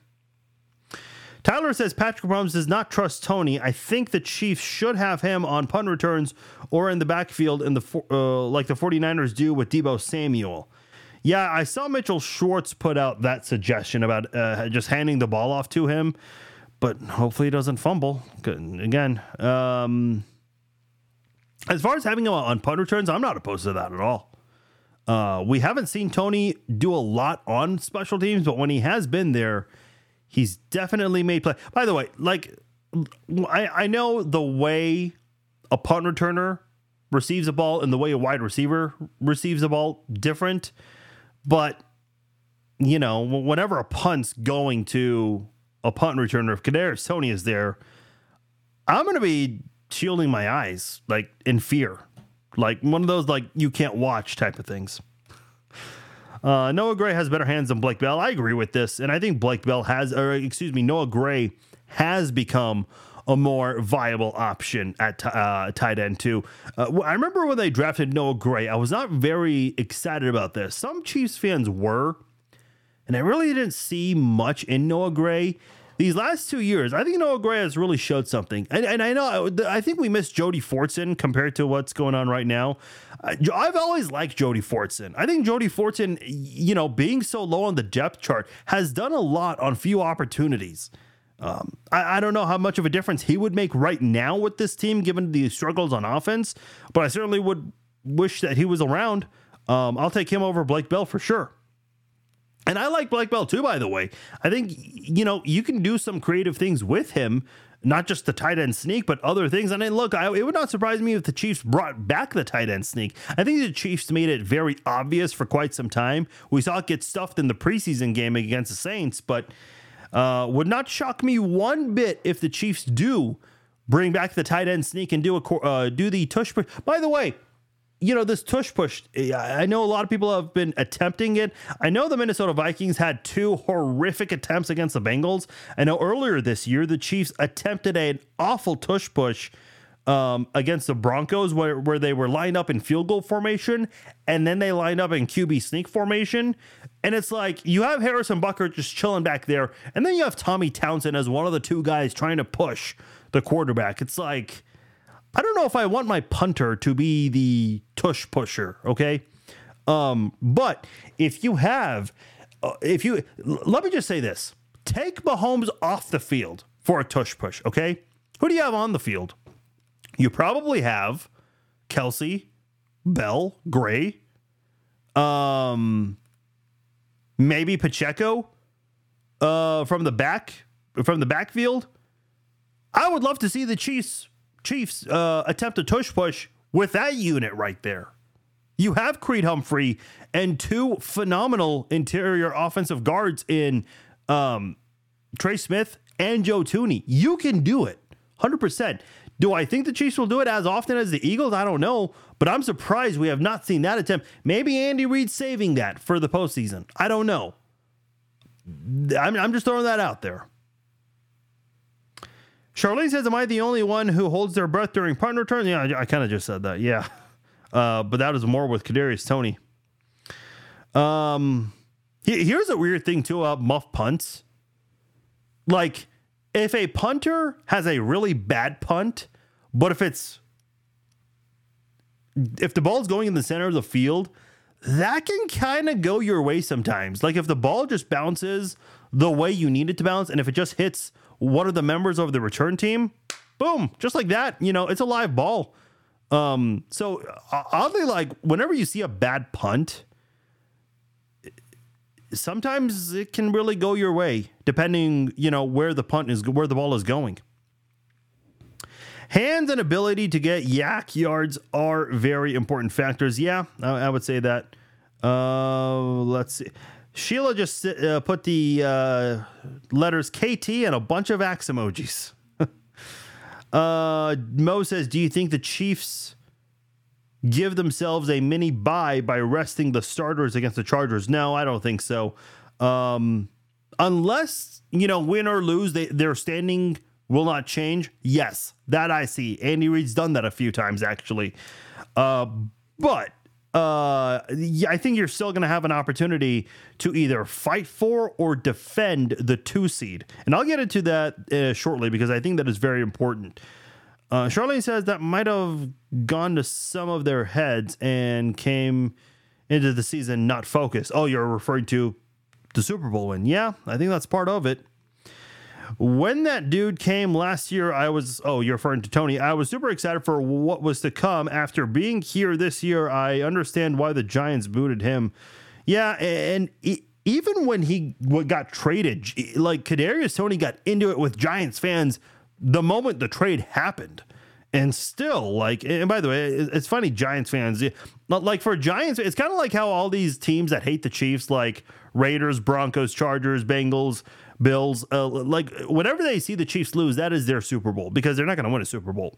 Tyler says Patrick Mahomes does not trust Toney. I think the Chiefs should have him on punt returns or in the backfield in the uh, like the 49ers do with Deebo Samuel. Yeah, I saw Mitchell Schwartz put out that suggestion about uh, just handing the ball off to him, but hopefully he doesn't fumble. Again, um, as far as having him on punt returns, I'm not opposed to that at all. Uh, we haven't seen Toney do a lot on special teams, but when he has been there, he's definitely made play. By the way, like I, I know the way a punt returner receives a ball and the way a wide receiver receives a ball different, but you know, whenever a punt's going to a punt returner, if Kadarius Toney is there, I'm to be shielding my eyes, like in fear, like one of those like you can't watch type of things. Uh, Noah Gray has better hands than Blake Bell. I agree with this, and I think Blake Bell has, or excuse me, Noah Gray has become a more viable option at uh, tight end too. Uh, I remember when they drafted Noah Gray, I was not very excited about this. Some Chiefs fans were, and I really didn't see much in Noah Gray these last two years, I think Noah Gray has really showed something. And, and I know, I think we missed Jody Fortson compared to what's going on right now. I've always liked Jody Fortson. I think Jody Fortson, you know, being so low on the depth chart, has done a lot on few opportunities. Um, I, I, don't know how much of a difference he would make right now with this team, given the struggles on offense, but I certainly would wish that he was around. Um, I'll take him over Blake Bell for sure. And I like Blake Bell too, by the way. I think, you know, you can do some creative things with him, not just the tight end sneak, but other things. And then look, I, it would not surprise me if the Chiefs brought back the tight end sneak. I think the Chiefs made it very obvious for quite some time. We saw it get stuffed in the preseason game against the Saints, but uh, would not shock me one bit if the Chiefs do bring back the tight end sneak and do a uh, do the tush. By the way, you know, this tush push, I know a lot of people have been attempting it. I know the Minnesota Vikings had two horrific attempts against the Bengals. I know earlier this year, the Chiefs attempted an awful tush push um, against the Broncos where, where they were lined up in field goal formation and then they lined up in QB sneak formation. And it's like you have Harrison Butker just chilling back there, and then you have Tommy Townsend as one of the two guys trying to push the quarterback. It's like, I don't know if I want my punter to be the tush pusher, okay? Um, but if you have, uh, if you, let me just say this take Mahomes off the field for a tush push, okay? Who do you have on the field? You probably have Kelce, Bell, Gray, um, maybe Pacheco uh, from the back, from the backfield. I would love to see the Chiefs Chiefs uh, attempt a tush push with that unit right there. You have Creed Humphrey and two phenomenal interior offensive guards in um, Trey Smith and Joe Thuney. You can do it 100%. Do I think the Chiefs will do it as often as the Eagles? I don't know, but I'm surprised we have not seen that attempt. Maybe Andy Reid saving that for the postseason. I don't know. I'm, I'm just throwing that out there. Charlene says, Am I the only one who holds their breath during punt return? Yeah, I, I kind of just said that. Yeah. Uh, but that is more with Kadarius Toney. Um, he, here's a weird thing, too, about muff punts. Like, if a punter has a really bad punt, but if it's if the ball's going in the center of the field, that can kind of go your way sometimes. Like if the ball just bounces the way you need it to bounce, and if it just hits one are the members of the return team, boom, just like that. You know, it's a live ball. Um, so uh, oddly, like whenever you see a bad punt, sometimes it can really go your way, depending, you know, where the punt is, where the ball is going. Hands and ability to get YAC yards are very important factors. Yeah, I would say that. Uh, let's see. Sheila just uh, put the uh, letters KT and a bunch of axe emojis. uh, Mo says, Do you think the Chiefs give themselves a mini bye by resting the starters against the Chargers? No, I don't think so. Um, unless, you know, win or lose, they, their standing will not change. Yes, that I see. Andy Reid's done that a few times, actually. Uh, but uh, I think you're still going to have an opportunity to either fight for or defend the two seed. And I'll get into that uh, shortly because I think that is very important. Uh, Charlene says that might have gone to some of their heads and came into the season not focused. Oh, you're referring to the Super Bowl win. Yeah, I think that's part of it. When that dude came last year, I was, oh, you're referring to Toney. I was super excited for what was to come. After being here this year, I understand why the Giants booted him. Yeah, and even when he got traded, like Kadarius Toney got into it with Giants fans the moment the trade happened. And still, like, and by the way, it's funny, Giants fans, like for Giants, it's kind of like how all these teams that hate the Chiefs, like Raiders, Broncos, Chargers, Bengals, Bills, uh, like whenever they see the Chiefs lose, that is their Super Bowl because they're not going to win a Super Bowl.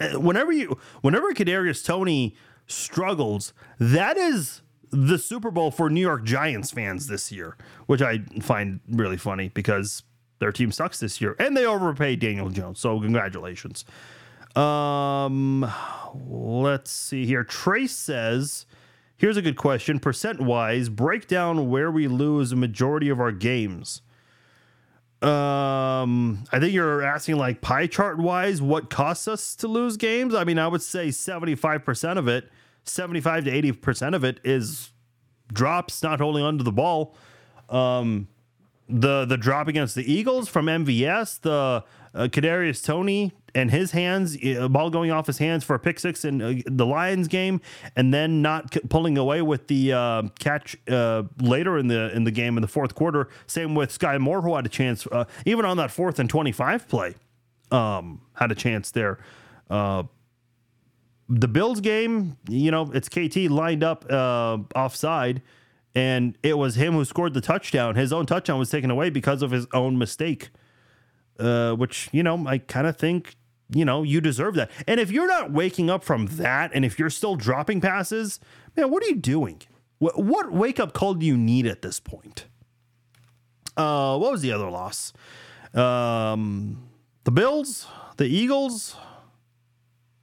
Uh, whenever you, whenever Kadarius Toney struggles, that is the Super Bowl for New York Giants fans this year, which I find really funny because their team sucks this year and they overpaid Daniel Jones. So congratulations. Um, let's see here. Trace says Here's a good question. Percent wise, break down where we lose a majority of our games. Um, I think you're asking like pie chart wise, what costs us to lose games? I mean, I would say 75% of it, 75 to 80% of it is drops, not holding onto the ball. Um, the the drop against the Eagles from MVS, the uh, Kadarius Toney and his hands, uh, ball going off his hands for a pick six in uh, the Lions game, and then not c- pulling away with the uh, catch uh, later in the in the game in the fourth quarter. Same with Sky Moore, who had a chance uh, even on that fourth and twenty five play, um, had a chance there. Uh, the Bills game, you know, it's KT lined up offside, and it was him who scored the touchdown. His own touchdown was taken away because of his own mistake, uh, which, you know, I kind of think, you know, you deserve that. And if you're not waking up from that, and if you're still dropping passes, man, what are you doing? What, what wake up call do you need at this point? Uh, what was the other loss? Um, the Bills, the Eagles,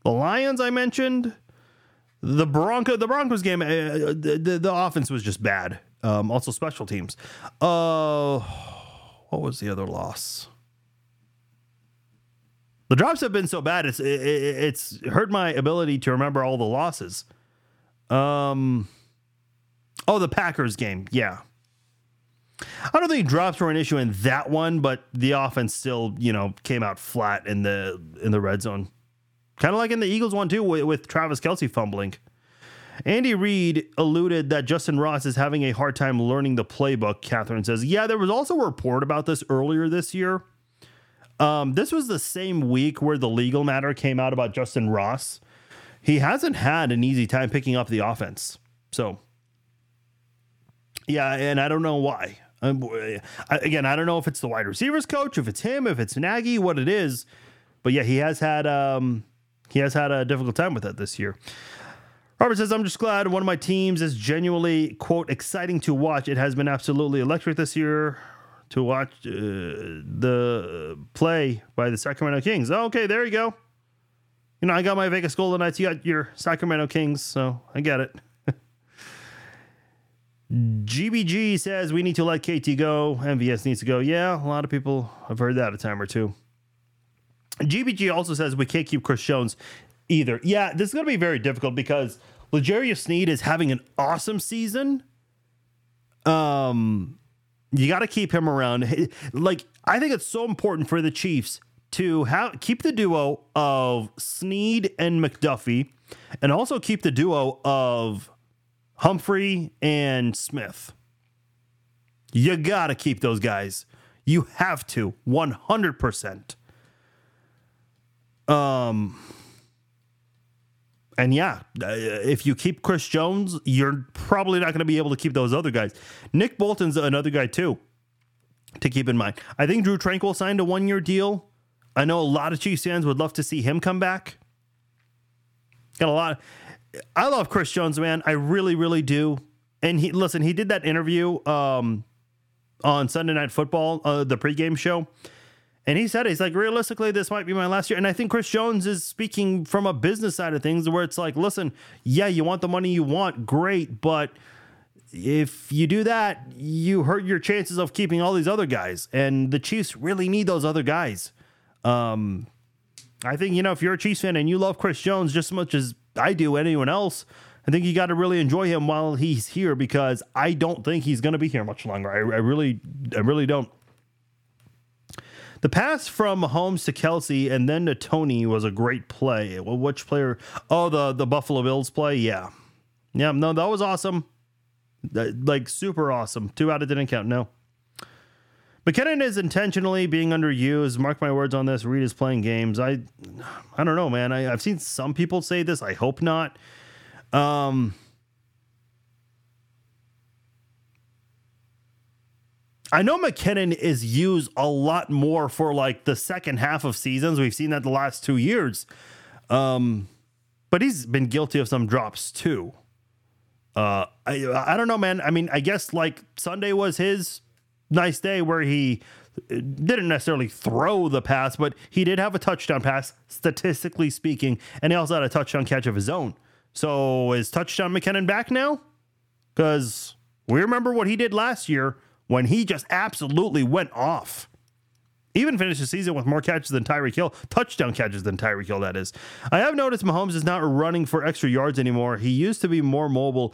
the Lions I mentioned, the Bronco, the Broncos game, uh, the, the, the offense was just bad. Um, also special teams. Uh, what was the other loss? The drops have been so bad it's it, it's hurt my ability to remember all the losses. Um, oh, the Packers game, yeah. I don't think drops were an issue in that one, but the offense still, you know, came out flat in the in the red zone. Kind of like in the Eagles one too, with, with Travis Kelce fumbling. Andy Reid alluded that Justyn Ross is having a hard time learning the playbook. Catherine says, "Yeah, there was also a report about this earlier this year. Um, this was the same week where the legal matter came out about Justyn Ross. He hasn't had an easy time picking up the offense. So, yeah, and I don't know why. Um, again, I don't know if it's the wide receivers coach, if it's him, if it's Nagy, what it is. But yeah, he has had um, he has had a difficult time with it this year. Robert says, I'm just glad one of my teams is genuinely, quote, exciting to watch. It has been absolutely electric this year to watch uh, the play by the Sacramento Kings. Okay, there you go. You know, I got my Vegas Golden Knights. You got your Sacramento Kings, so I get it. GBG says we need to let KT go. MVS needs to go. Yeah, a lot of people have heard that a time or two. GBG also says we can't keep Chris Jones either. Yeah, this is going to be very difficult because Legarius Sneed is having an awesome season. Um, you got to keep him around. Like, I think it's so important for the Chiefs to have keep the duo of Sneed and McDuffie, and also keep the duo of Humphrey and Smith. You got to keep those guys. You have to 100%. Um and yeah, uh, if you keep Chris Jones, you're probably not going to be able to keep those other guys. Nick Bolton's another guy too to keep in mind. I think Drue Tranquill signed a one year deal. I know a lot of Chiefs fans would love to see him come back. Got a lot. I love Chris Jones, man. I really, really do. And he listen, he did that interview um, on Sunday Night Football, uh, the pregame show. And he said, he's like, realistically, this might be my last year. And I think Chris Jones is speaking from a business side of things where it's like, listen, yeah, you want the money you want, great. But if you do that, you hurt your chances of keeping all these other guys. And the Chiefs really need those other guys. Um, I think, you know, if you're a Chiefs fan and you love Chris Jones just as much as I do anyone else, I think you got to really enjoy him while he's here because I don't think he's going to be here much longer. I, I really, I really don't. The pass from Mahomes to Kelce and then to Toney was a great play. Well, which player? Oh, the the Buffalo Bills play. Yeah, yeah. No, that was awesome. Like super awesome. Two out of didn't count. No. McKinnon is intentionally being underused. Mark my words on this. Reid is playing games. I, I don't know, man. I, I've seen some people say this. I hope not. Um, I know McKinnon is used a lot more for like the second half of seasons. We've seen that the last two years. Um, but he's been guilty of some drops too. Uh, I I don't know, man. I mean, I guess like Sunday was his nice day where he didn't necessarily throw the pass, but he did have a touchdown pass, statistically speaking, and he also had a touchdown catch of his own. So is touchdown McKinnon back now? Because we remember what he did last year when he just absolutely went off. Even finished the season with more catches than Tyreek Hill, touchdown catches than Tyreek Hill, that is. I have noticed Mahomes is not running for extra yards anymore. He used to be more mobile.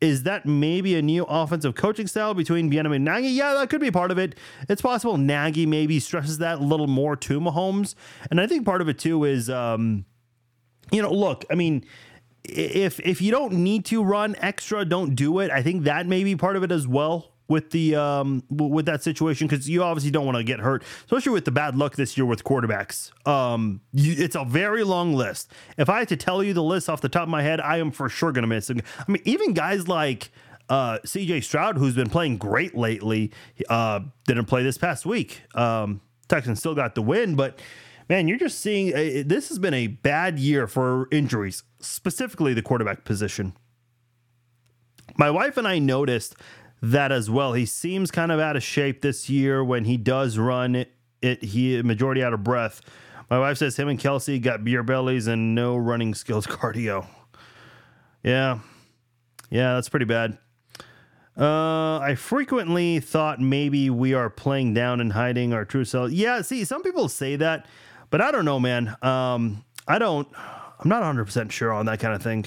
is that maybe a new offensive coaching style between Bieniemy and Nagy? Yeah, that could be part of it. It's possible Nagy maybe stresses that a little more to Mahomes, and I think part of it too is, um, you know, look, I mean, if if you don't need to run extra, don't do it. I think that may be part of it as well with the um with that situation because you obviously don't want to get hurt, especially with the bad luck this year with quarterbacks. Um, you, it's a very long list. If I had to tell you the list off the top of my head, I am for sure gonna miss. I mean, even guys like uh, CJ Stroud, who's been playing great lately, uh, didn't play this past week. Um, Texans still got the win, but man, you're just seeing uh, this has been a bad year for injuries, specifically the quarterback position. My wife and I noticed that as well. He seems kind of out of shape this year when he does run it. it he majority out of breath. My wife says him and Kelce got beer bellies and no running skills cardio. Yeah, yeah, that's pretty bad. Uh, I frequently thought maybe we are playing down and hiding our true self. Yeah, see, some people say that, but I don't know, man. Um, I don't. I'm not 100 percent sure on that kind of thing.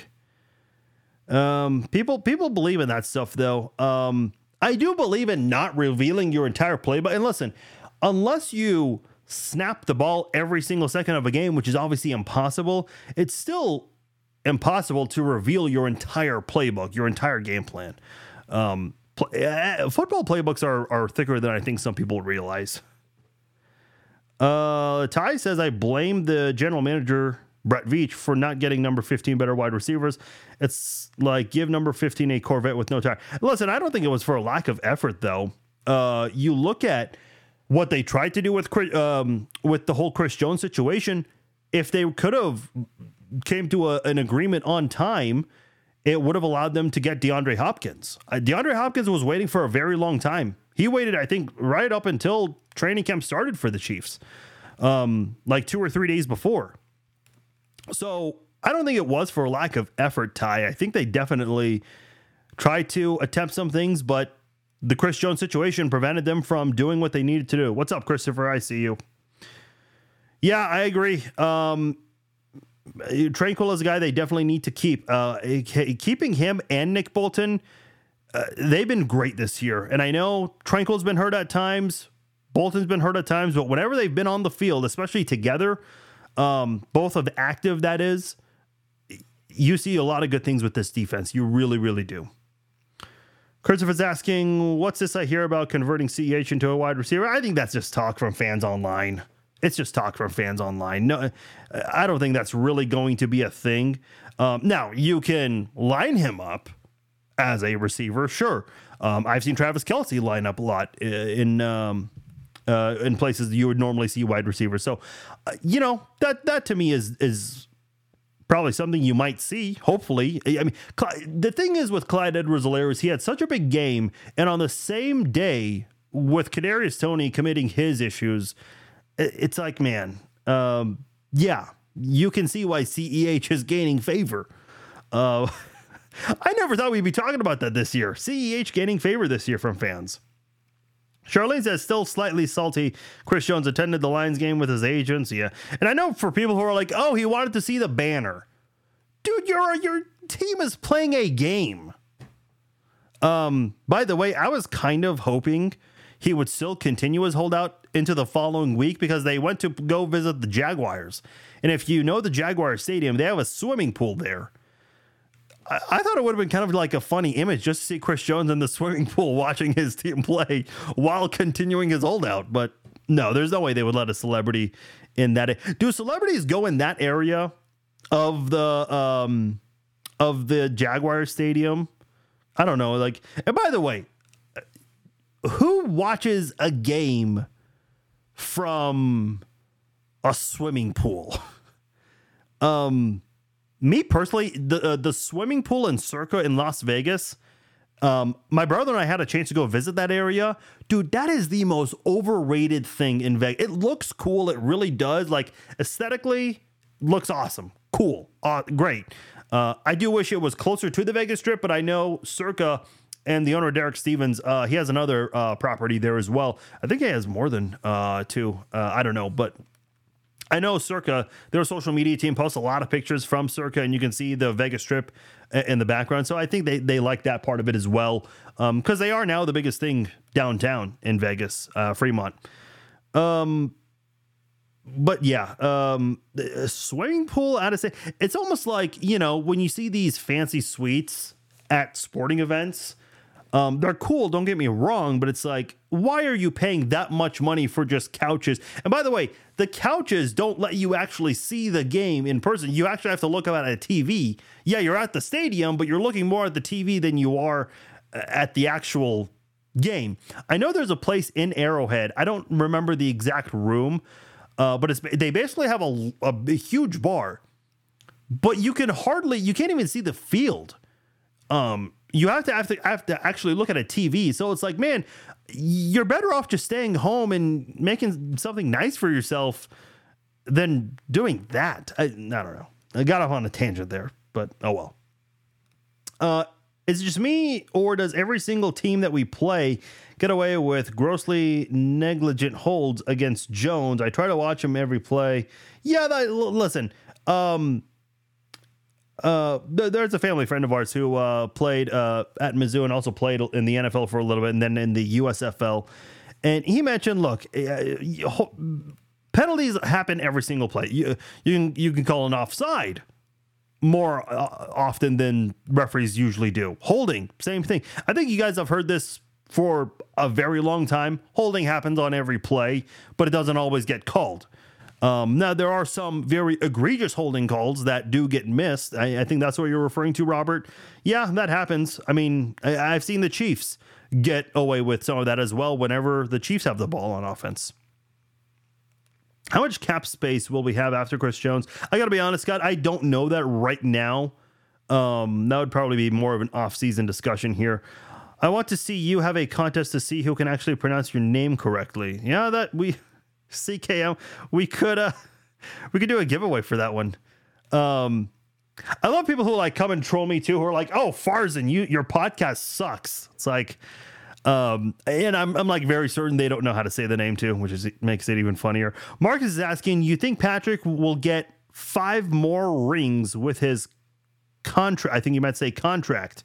Um, people people believe in that stuff though. Um, I do believe in not revealing your entire playbook. And listen, unless you snap the ball every single second of a game, which is obviously impossible, it's still impossible to reveal your entire playbook, your entire game plan. Um, uh, football playbooks are are thicker than I think some people realize. Uh, Ty says I blame the general manager Brett Veach for not getting number 15 better wide receivers. It's like give number 15 a Corvette with no tire. Listen, I don't think it was for a lack of effort though. Uh, you look at what they tried to do with um, with the whole Chris Jones situation. If they could have came to a, an agreement on time, it would have allowed them to get DeAndre Hopkins. Uh, DeAndre Hopkins was waiting for a very long time. He waited, I think, right up until training camp started for the Chiefs, um, like two or three days before. So I don't think it was for lack of effort, Ty. I think they definitely tried to attempt some things, but the Chris Jones situation prevented them from doing what they needed to do. What's up, Christopher? I see you. Yeah, I agree. Um, Tranquill is a guy they definitely need to keep. Uh, keeping him and Nick Bolton, uh, they've been great this year. And I know Tranquill's been hurt at times, Bolton's been hurt at times, but whenever they've been on the field, especially together, um, both of active, that is, you see a lot of good things with this defense. You really, really do. Christopher's asking, what's this I hear about converting CEH into a wide receiver? I think that's just talk from fans online. It's just talk from fans online. No, I don't think that's really going to be a thing. Um, now, you can line him up as a receiver, sure. Um, I've seen Travis Kelce line up a lot in um, uh, in places you would normally see wide receivers. So, uh, you know that that to me is is probably something you might see. Hopefully, I mean, the thing is with Clyde Edwards-Helaire is he had such a big game, and on the same day with Kadarius Toney committing his issues, it's like, man, um, yeah, you can see why CEH is gaining favor. Uh, I never thought we'd be talking about that this year. CEH gaining favor this year from fans. Charlene says still slightly salty. Chris Jones attended the Lions game with his agents. Yeah. And I know for people who are like, oh, he wanted to see the banner. Dude, your your team is playing a game. Um, by the way, I was kind of hoping he would still continue his holdout into the following week because they went to go visit the Jaguars. And if you know the Jaguar Stadium, they have a swimming pool there. I, thought it would have been kind of like a funny image just to see Chris Jones in the swimming pool watching his team play while continuing his holdout. But no, there's no way they would let a celebrity in that. Do celebrities go in that area of the um of the Jaguar Stadium? I don't know. Like, and by the way, who watches a game from a swimming pool? Um, me personally, the uh, the swimming pool in Circa in Las Vegas. Um, my brother and I had a chance to go visit that area. Dude, that is the most overrated thing in Vegas. It looks cool. It really does. Like aesthetically, looks awesome. Cool. Uh, great. Uh, I do wish it was closer to the Vegas Strip, but I know Circa and the owner Derek Stevens, uh, he has another uh, property there as well. I think he has more than uh, two. Uh, I don't know, but I know Circa, their social media team posts a lot of pictures from Circa, and you can see the Vegas Strip in the background. So I think they, they like that part of it as well, because um, they are now the biggest thing downtown in Vegas, uh, Fremont. Um, but yeah, um, the swimming pool. out of say it's almost like you know when you see these fancy suites at sporting events. Um, they're cool, don't get me wrong, but it's like, why are you paying that much money for just couches? And by the way, the couches don't let you actually see the game in person. You actually have to look at a TV. Yeah, you're at the stadium, but you're looking more at the TV than you are uh, at the actual game. I know there's a place in Arrowhead. I don't remember the exact room, uh, but it's they basically have a, a, a huge bar, but you can hardly you can't even see the field. Um, you have to have to have to actually look at a TV. So it's like, man, you're better off just staying home and making something nice for yourself than doing that. I, I don't know. I got off on a tangent there, but oh well. Uh, is it just me, or does every single team that we play get away with grossly negligent holds against Jones? I try to watch him every play. Yeah, that, listen. Um, uh, there's a family friend of ours who uh, played uh, at Mizzou and also played in the NFL for a little bit and then in the USFL. And he mentioned, look, uh, penalties happen every single play. You, you, can, you can call an offside more uh, often than referees usually do. Holding, same thing. I think you guys have heard this for a very long time. Holding happens on every play, but it doesn't always get called. Um, now, there are some very egregious holding calls that do get missed. I, I, think that's what you're referring to, Robert. Yeah, that happens. I mean, I, I've seen the Chiefs get away with some of that as well whenever the Chiefs have the ball on offense. How much cap space will we have after Chris Jones? I got to be honest, Scott, I don't know that right now. Um, that would probably be more of an off-season discussion here. I want to see you have a contest to see who can actually pronounce your name correctly. Yeah, that we CKM. We could uh we could do a giveaway for that one. Um I love people who like come and troll me too, who are like, "Oh, Farzin, you your podcast sucks." It's like, um, and I'm I'm like very certain they don't know how to say the name too, which is makes it even funnier. Marcus is asking, "You think Patrick will get five more rings with his contract? I think you might say contract.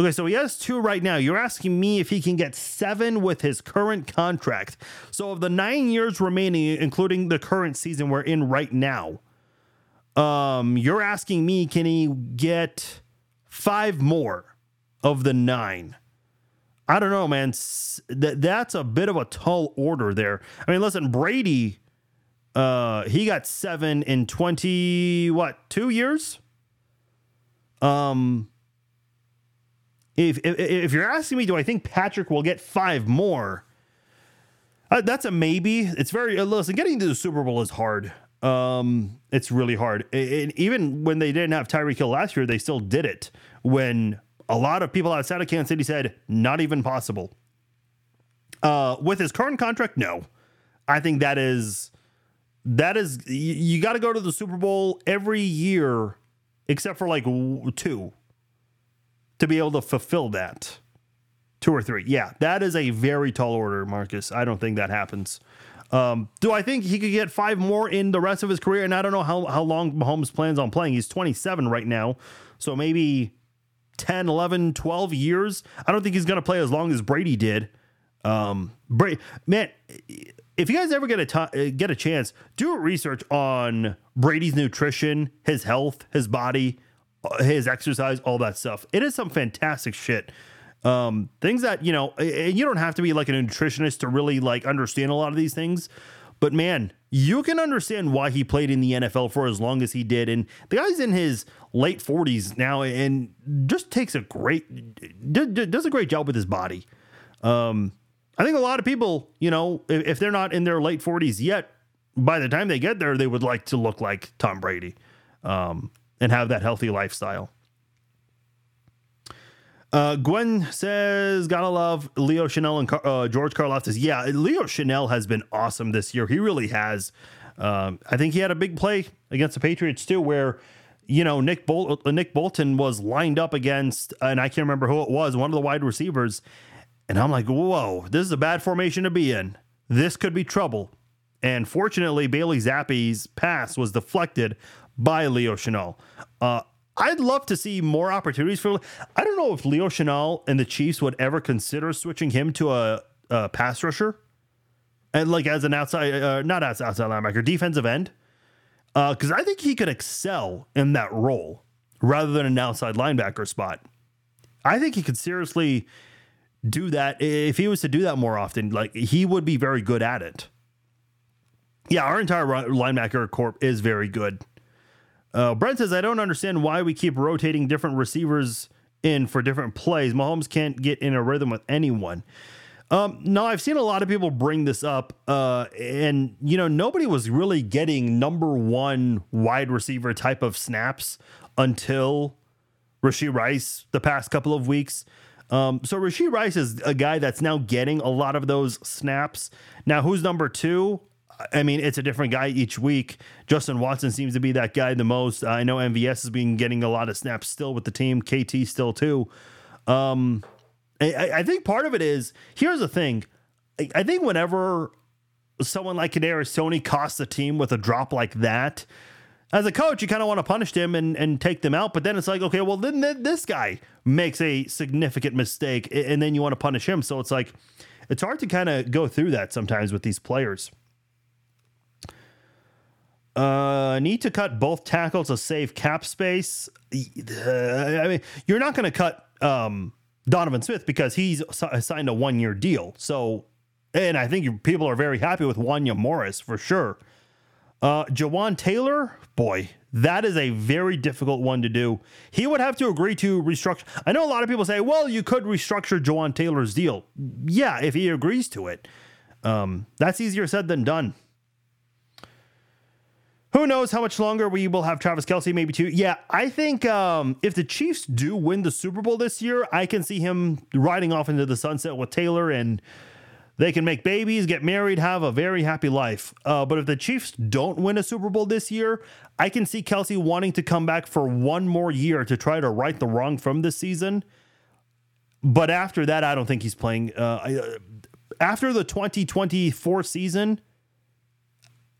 Okay, so he has two right now. You're asking me if he can get seven with his current contract. So of the nine years remaining, including the current season we're in right now, um, you're asking me, can he get five more of the nine? I don't know, man. That that's a bit of a tall order there. I mean, listen, Brady, uh, he got seven in twenty what two years? Um, if, if, if you're asking me, do I think Patrick will get five more? Uh, that's a maybe. It's very uh, listen. Getting to the Super Bowl is hard. Um, it's really hard. And even when they didn't have Tyreek Hill last year, they still did it. When a lot of people outside of Kansas City said not even possible. Uh, with his current contract, no. I think that is that is you, you got to go to the Super Bowl every year, except for like two to be able to fulfill that. Two or three. Yeah, that is a very tall order, Marcus. I don't think that happens. Um, do I think he could get five more in the rest of his career? And I don't know how, how long Mahomes plans on playing. He's 27 right now. So maybe 10, 11, 12 years. I don't think he's going to play as long as Brady did. Um, Brady, man, if you guys ever get a t- get a chance, do research on Brady's nutrition, his health, his body his exercise, all that stuff. It is some fantastic shit. Um, things that, you know, and you don't have to be like a nutritionist to really like understand a lot of these things. But man, you can understand why he played in the NFL for as long as he did. And the guy's in his late 40s now and just takes a great, does a great job with his body. Um, I think a lot of people, you know, if, if they're not in their late 40s yet, by the time they get there, they would like to look like Tom Brady. Um, and have that healthy lifestyle. Uh, Gwen says, "Gotta love Leo Chenal and uh, George Karlaftis." Yeah, Leo Chenal has been awesome this year. He really has. Um, I think he had a big play against the Patriots too, where you know Nick Bol- uh, Nick Bolton was lined up against, and I can't remember who it was, one of the wide receivers, and I'm like, "Whoa, this is a bad formation to be in. This could be trouble." And fortunately, Bailey Zappe's pass was deflected by Leo Chenal. Uh, I'd love to see more opportunities for. I don't know if Leo Chenal and the Chiefs would ever consider switching him to a, a pass rusher, and like as an outside, uh, not as outside linebacker, defensive end, because uh, I think he could excel in that role rather than an outside linebacker spot. I think he could seriously do that if he was to do that more often. Like he would be very good at it. Yeah, our entire linebacker corp is very good. Uh, Brent says, I don't understand why we keep rotating different receivers in for different plays. Mahomes can't get in a rhythm with anyone. Um, no, I've seen a lot of people bring this up, uh, and you know nobody was really getting number one wide receiver type of snaps until Rashee Rice the past couple of weeks. Um, so Rashee Rice is a guy that's now getting a lot of those snaps. Now, who's number two? I mean, it's a different guy each week. Justin Watson seems to be that guy the most. I know MVS has been getting a lot of snaps still with the team. KT still too. Um, I, I think part of it is here's the thing. I, think whenever someone like Kadarius Toney costs a team with a drop like that, as a coach, you kind of want to punish them and, and take them out. But then it's like, okay, well, then this guy makes a significant mistake and then you want to punish him. So it's like, it's hard to kind of go through that sometimes with these players. Uh, need to cut both tackles to save cap space. Uh, I mean, you're not going to cut um, Donovan Smith because he's signed a one year deal. So, and I think people are very happy with Wanya Morris for sure. Uh, Jawaan Taylor, boy, that is a very difficult one to do. He would have to agree to restructure. I know a lot of people say, well, you could restructure Jawaan Taylor's deal. Yeah, if he agrees to it. Um, that's easier said than done. Who knows how much longer we will have Travis Kelce? Maybe two. Yeah, I think um, if the Chiefs do win the Super Bowl this year, I can see him riding off into the sunset with Taylor and they can make babies, get married, have a very happy life. Uh, but if the Chiefs don't win a Super Bowl this year, I can see Kelce wanting to come back for one more year to try to right the wrong from this season. But after that, I don't think he's playing. Uh, after the 2024 season,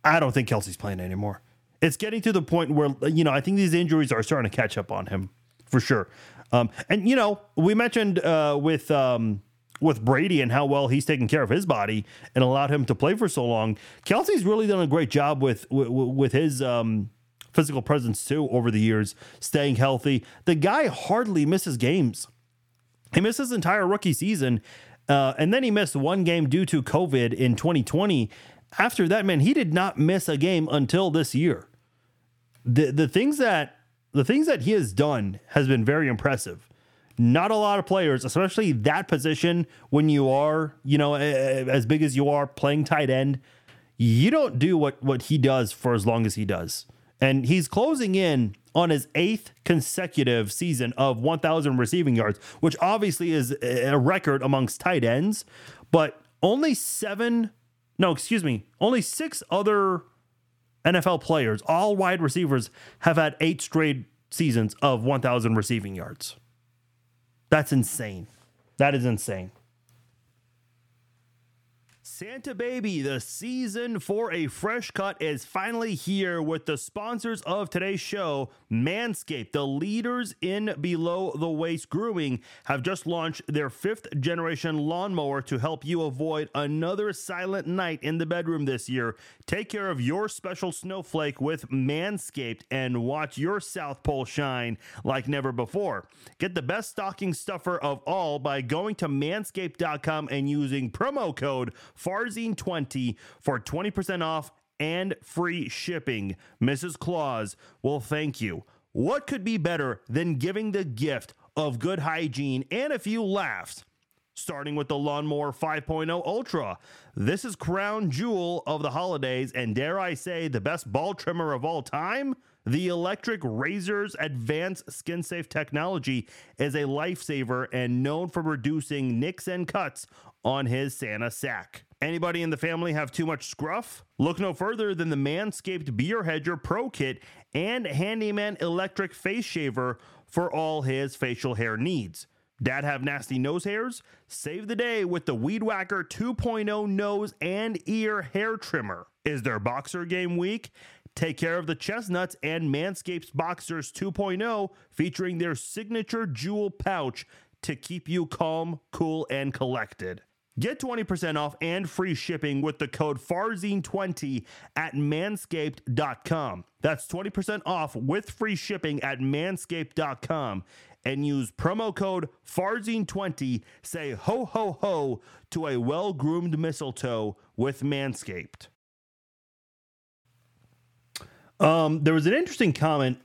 I don't think Kelce's playing anymore. It's getting to the point where, you know, I think these injuries are starting to catch up on him for sure. Um, and, you know, we mentioned uh, with. Um, with Brady and how well he's taken care of his body and allowed him to play for so long. Kelce's really done a great job with with, with his um, physical presence too over the years, staying healthy. The guy hardly misses games. He missed his entire rookie season, uh, and then he missed one game due to COVID in 2020. After that, man, he did not miss a game until this year. The the things that the things that he has done has been very impressive not a lot of players, especially that position when you are, you know, as big as you are playing tight end, you don't do what what he does for as long as he does. And he's closing in on his eighth consecutive season of 1,000 receiving yards, which obviously is a record amongst tight ends, but only seven, no, excuse me, only six other NFL players, all wide receivers, have had eight straight seasons of 1,000 receiving yards. That's insane. That is insane. Santa Baby, the season for a fresh cut is finally here with the sponsors of today's show, Manscaped. The leaders in below the waist grooming have just launched their fifth generation lawnmower to help you avoid another silent night in the bedroom this year. Take care of your special snowflake with Manscaped and watch your South Pole shine like never before. Get the best stocking stuffer of all by going to manscaped.com and using promo code FARZIN20 for 20% off and free shipping. Mrs. Claus will thank you. What could be better than giving the gift of good hygiene and a few laughs? Starting with the Lawnmower 5.0 Ultra. This is crown jewel of the holidays, and dare I say, the best ball trimmer of all time? The electric razor's advanced skin safe technology is a lifesaver and known for reducing nicks and cuts on his Santa sack. Anybody in the family have too much scruff? Look no further than the Manscaped Beard Hedger Pro Kit and Handyman Electric Face Shaver for all his facial hair needs. Dad have nasty nose hairs? Save the day with the Weed Whacker 2.0 nose and ear hair trimmer. Is their boxer game week? Take care of the chestnuts and Manscaped's Boxers 2.0 featuring their signature jewel pouch to keep you calm, cool, and collected. Get 20% off and free shipping with the code FARZIN20 at manscaped.com. That's 20% off with free shipping at manscaped.com and use promo code FARZIN20. Say ho ho ho to a well groomed mistletoe with Manscaped. Um, there was an interesting comment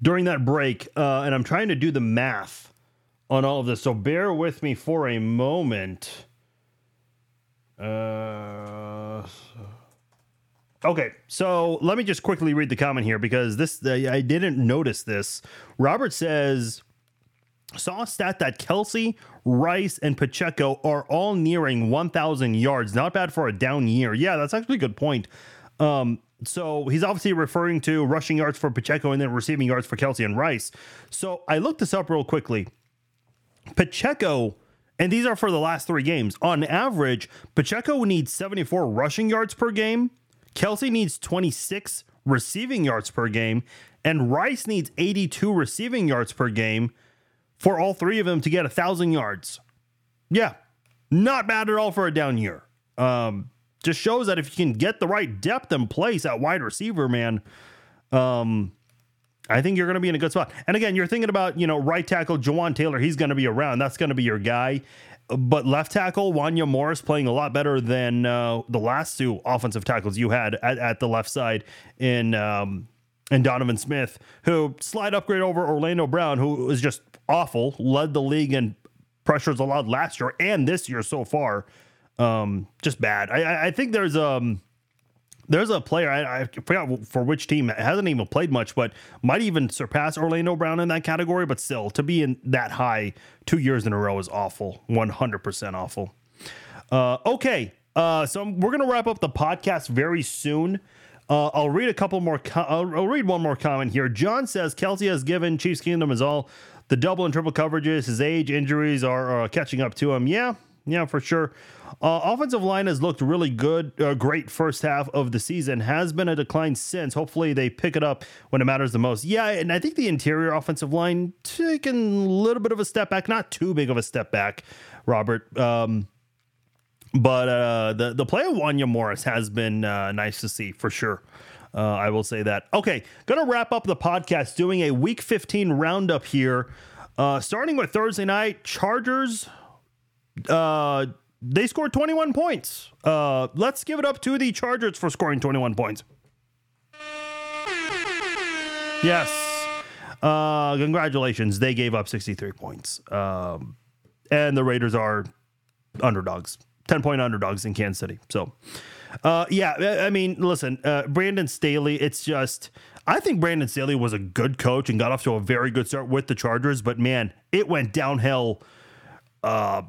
during that break, uh, and I'm trying to do the math on all of this. So bear with me for a moment. Uh, okay, so let me just quickly read the comment here because this I didn't notice this. Robert says saw a stat that Kelce, Rice, and Pacheco are all nearing 1,000 yards. Not bad for a down year. Yeah, that's actually a good point. Um, so he's obviously referring to rushing yards for Pacheco and then receiving yards for Kelce and Rice. So I looked this up real quickly. Pacheco, and these are for the last three games. On average, Pacheco needs 74 rushing yards per game. Kelce needs 26 receiving yards per game. And Rice needs 82 receiving yards per game for all three of them to get a 1,000 yards. Yeah, not bad at all for a down year. Um, just shows that if you can get the right depth in place at wide receiver, man, um, I think you're going to be in a good spot. And again, you're thinking about, you know, right tackle Jawaan Taylor, he's going to be around. That's going to be your guy. But left tackle Wanya Morris playing a lot better than uh, the last two offensive tackles you had at, at the left side in um, Donovan Smith, who slide upgrade over Orlando Brown, who was just awful, led the league in pressures allowed last year and this year so far. Um, just bad. I, I think there's um there's a player I, I forgot for which team hasn't even played much, but might even surpass Orlando Brown in that category. But still, to be in that high two years in a row is awful, one hundred percent awful. Uh, okay, uh, so we're gonna wrap up the podcast very soon. Uh, I'll read a couple more. I'll, I'll, read one more comment here. John says Kelce has given Chiefs Kingdom is all the double and triple coverages. His age, injuries are catching up to him. Yeah, yeah, for sure. Uh, offensive line has looked really good, uh, great first half of the season. Has been a decline since. Hopefully, they pick it up when it matters the most. Yeah, and I think the interior offensive line taking a little bit of a step back, not too big of a step back, Robert. Um, but uh, the the play of Wanya Morris has been uh, nice to see for sure. Uh, I will say that. Okay, gonna wrap up the podcast doing a Week 15 roundup here. Uh, starting with Thursday night, Chargers uh, they scored 21 points. Uh, let's give it up to the Chargers for scoring 21 points. Yes. Uh, congratulations. They gave up 63 points. Um, and the Raiders are underdogs, 10 point underdogs in Kansas City. So, uh, yeah, I mean, listen, uh, Brandon Staley, it's just, I think Brandon Staley was a good coach and got off to a very good start with the Chargers, but man, it went downhill. Uh,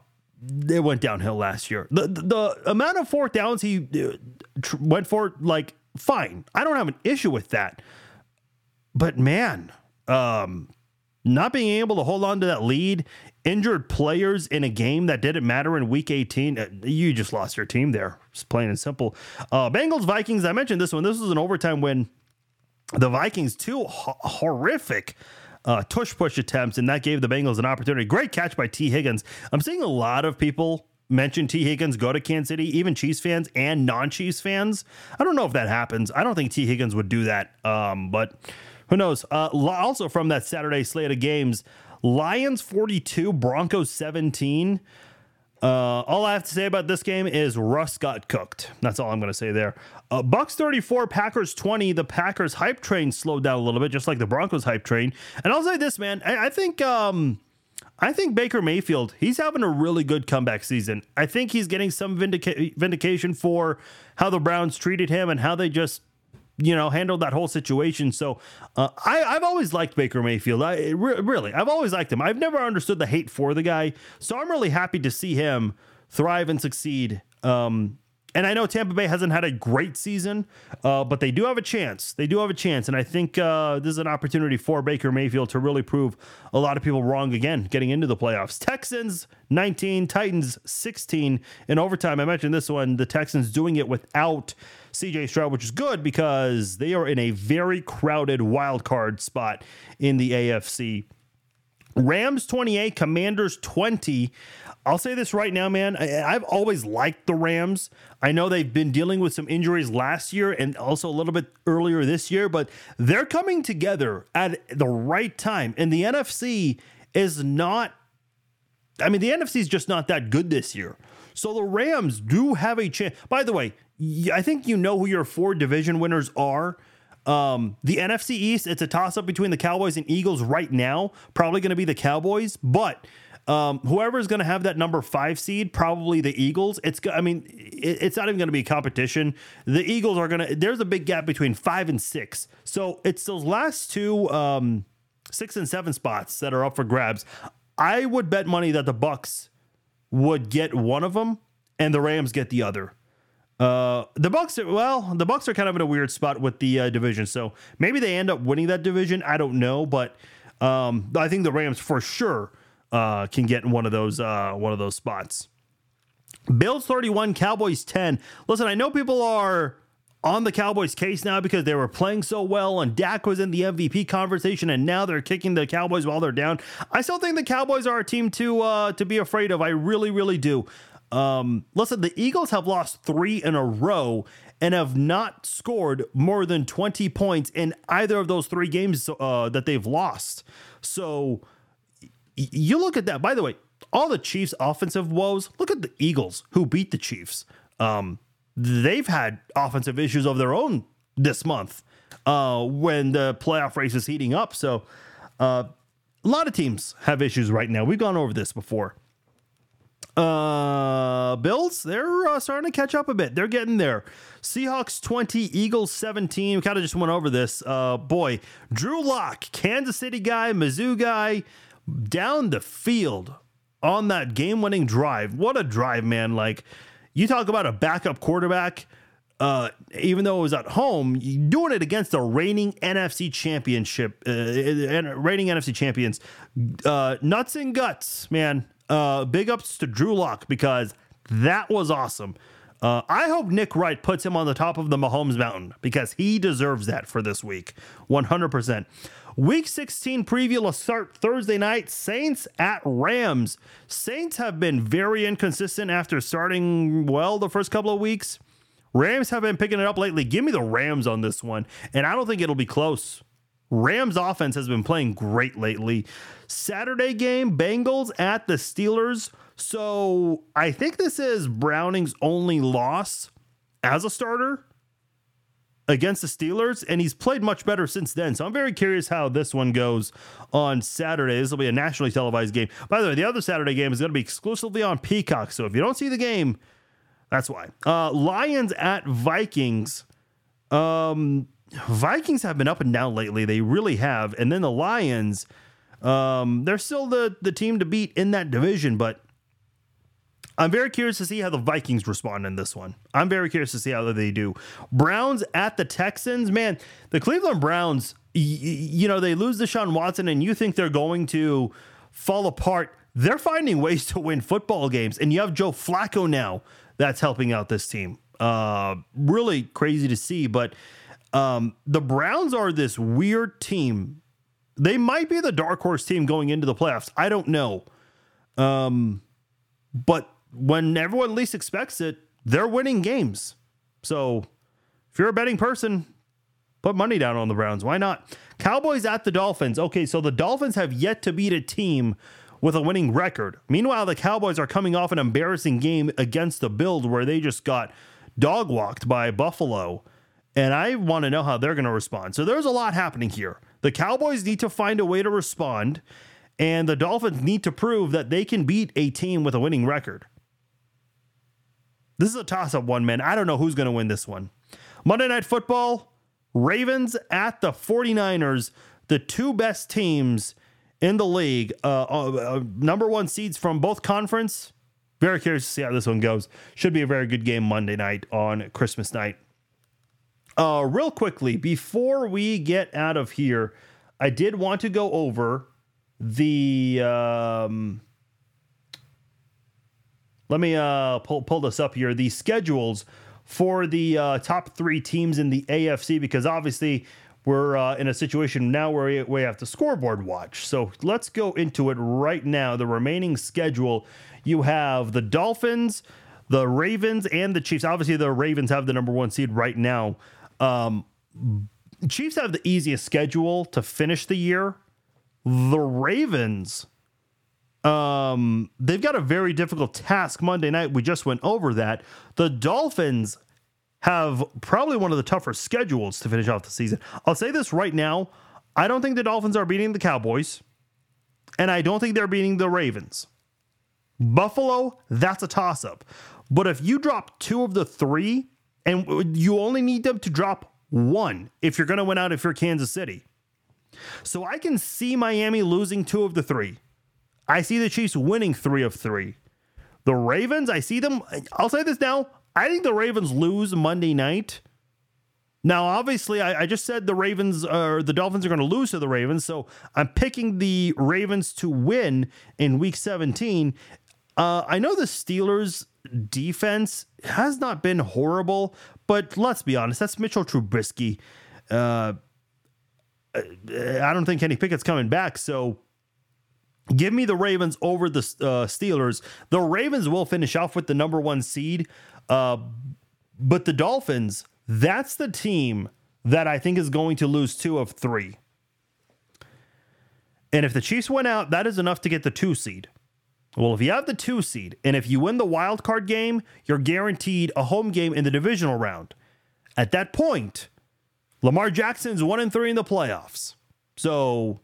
it went downhill last year. The, the, the amount of fourth downs he uh, tr- went for, like, fine. I don't have an issue with that. But man, um, not being able to hold on to that lead, injured players in a game that didn't matter in week 18, uh, you just lost your team there. It's plain and simple. Uh, Bengals, Vikings, I mentioned this one. This was an overtime win. The Vikings, too, ho- horrific uh, tush push attempts, and that gave the Bengals an opportunity. Great catch by Tee Higgins. I'm seeing a lot of people mention Tee Higgins go to Kansas City, even Chiefs fans and non-Chiefs fans. I don't know if that happens. I don't think Tee Higgins would do that, um, but who knows? Uh, also from that Saturday slate of games, Lions 42, Broncos 17. Uh, all I have to say about this game is Russ got cooked. That's all I'm going to say there. Uh, Bucks 34, Packers 20. The Packers hype train slowed down a little bit, just like the Broncos hype train. And I'll say this, man. I, I think um, I think Baker Mayfield, he's having a really good comeback season. I think he's getting some vindica- vindication for how the Browns treated him and how they just you know, handled that whole situation. So uh, I, I've always liked Baker Mayfield. I re- really, I've always liked him. I've never understood the hate for the guy. So I'm really happy to see him thrive and succeed um, and I know Tampa Bay hasn't had a great season, uh, but they do have a chance. They do have a chance. And I think uh, this is an opportunity for Baker Mayfield to really prove a lot of people wrong again getting into the playoffs. Texans 19, Titans 16 in overtime. I mentioned this one. The Texans doing it without CJ Stroud, which is good because they are in a very crowded wild card spot in the AFC. Rams 28, Commanders 20. I'll say this right now, man. I, have always liked the Rams. I know they've been dealing with some injuries last year and also a little bit earlier this year, but they're coming together at the right time. And the NFC is not, I mean, the NFC is just not that good this year. So the Rams do have a chance. By the way, I think you know who your four division winners are. Um, the NFC East, it's a toss up between the Cowboys and Eagles right now. Probably going to be the Cowboys, but um, whoever is going to have that number five seed, probably the Eagles. It's, I mean, it, it's not even going to be competition. The Eagles are going to. There's a big gap between five and six, so it's those last two, um, six and seven spots that are up for grabs. I would bet money that the Bucks would get one of them, and the Rams get the other. Uh, the Bucks, are, well, the Bucks are kind of in a weird spot with the uh, division, so maybe they end up winning that division. I don't know, but um, I think the Rams for sure uh, can get in one of those uh, one of those spots. Bills 31, Cowboys 10. Listen, I know people are on the Cowboys case now because they were playing so well and Dak was in the MVP conversation and now they're kicking the Cowboys while they're down. I still think the Cowboys are a team to uh, to be afraid of. I really, really do. Um, listen, the Eagles have lost three in a row and have not scored more than 20 points in either of those three games uh, that they've lost. So you look at that. By the way, all the Chiefs' offensive woes. Look at the Eagles who beat the Chiefs. Um, they've had offensive issues of their own this month uh, when the playoff race is heating up. So uh, a lot of teams have issues right now. We've gone over this before. Uh, Bills, they're uh, starting to catch up a bit. They're getting there. Seahawks 20, Eagles 17. We kind of just went over this. Uh, boy, Drew Lock, Kansas City guy, Mizzou guy, down the field on that game winning drive. What a drive, man. Like, you talk about a backup quarterback. Uh, even though it was at home, doing it against the reigning NFC championship, uh, reigning NFC champions, uh, nuts and guts, man. Uh, big ups to Drew Lock because that was awesome. Uh, I hope Nick Wright puts him on the top of the Mahomes Mountain because he deserves that for this week, 100%. Week 16 preview will start Thursday night. Saints at Rams. Saints have been very inconsistent after starting well the first couple of weeks. Rams have been picking it up lately. Give me the Rams on this one, and I don't think it'll be close. Rams offense has been playing great lately. Saturday game, Bengals at the Steelers. So I think this is Browning's only loss as a starter against the Steelers, and he's played much better since then. So I'm very curious how this one goes on Saturday. This will be a nationally televised game. By the way, the other Saturday game is going to be exclusively on Peacock. So if you don't see the game, that's why. Uh, Lions at Vikings. Um, Vikings have been up and down lately. They really have. And then the Lions, um, they're still the the team to beat in that division, but I'm very curious to see how the Vikings respond in this one. I'm very curious to see how they do. Browns at the Texans, man, the Cleveland Browns, y- you know, they lose Deshaun Watson, and you think they're going to fall apart. They're finding ways to win football games, and you have Joe Flacco now that's helping out this team. Uh, really crazy to see, but um, the Browns are this weird team. They might be the dark horse team going into the playoffs. I don't know. Um, but when everyone least expects it, they're winning games. So if you're a betting person, put money down on the Browns. Why not? Cowboys at the Dolphins. Okay, so the Dolphins have yet to beat a team with a winning record. Meanwhile, the Cowboys are coming off an embarrassing game against the Bills where they just got dog walked by Buffalo. And I want to know how they're going to respond. So there's a lot happening here. The Cowboys need to find a way to respond, and the Dolphins need to prove that they can beat a team with a winning record. This is a toss up one, man. I don't know who's going to win this one. Monday Night Football, Ravens at the 49ers, the two best teams in the league, uh, uh, uh, number one seeds from both conference. Very curious to see how this one goes. Should be a very good game Monday night on Christmas night. Uh, real quickly, before we get out of here, I did want to go over the. Um, let me uh, pull pull this up here. The schedules for the uh, top three teams in the AFC because obviously we're uh, in a situation now where we, have to scoreboard watch. So let's go into it right now. The remaining schedule you have the Dolphins, the Ravens, and the Chiefs. Obviously, the Ravens have the number one seed right now. Um, Chiefs have the easiest schedule to finish the year. The Ravens, um, they've got a very difficult task Monday night. We just went over that. The Dolphins have probably one of the tougher schedules to finish off the season. I'll say this right now. I don't think the Dolphins are beating the Cowboys, and I don't think they're beating the Ravens. Buffalo, that's a toss up. But if you drop two of the three, and you only need them to drop one if you're going to win out if you're Kansas City. So I can see Miami losing two of the three. I see the Chiefs winning three of three. The Ravens, I see them. I'll say this now. I think the Ravens lose Monday night. Now, obviously, I, I just said the Ravens or the Dolphins are going to lose to the Ravens, so I'm picking the Ravens to win in Week 17. Uh, I know the Steelers' defense has not been horrible, but let's be honest, that's Mitchell Trubisky. Uh, I don't think Kenny Pickett's coming back, so give me the Ravens over the uh, Steelers. The Ravens will finish off with the number one seed, uh, but the Dolphins, that's the team that I think is going to lose two of three. And if the Chiefs win out, that is enough to get the two seed. Well, if you have the two seed and if you win the wild card game, you're guaranteed a home game in the divisional round. At that point, Lamar Jackson's one and three in the playoffs. So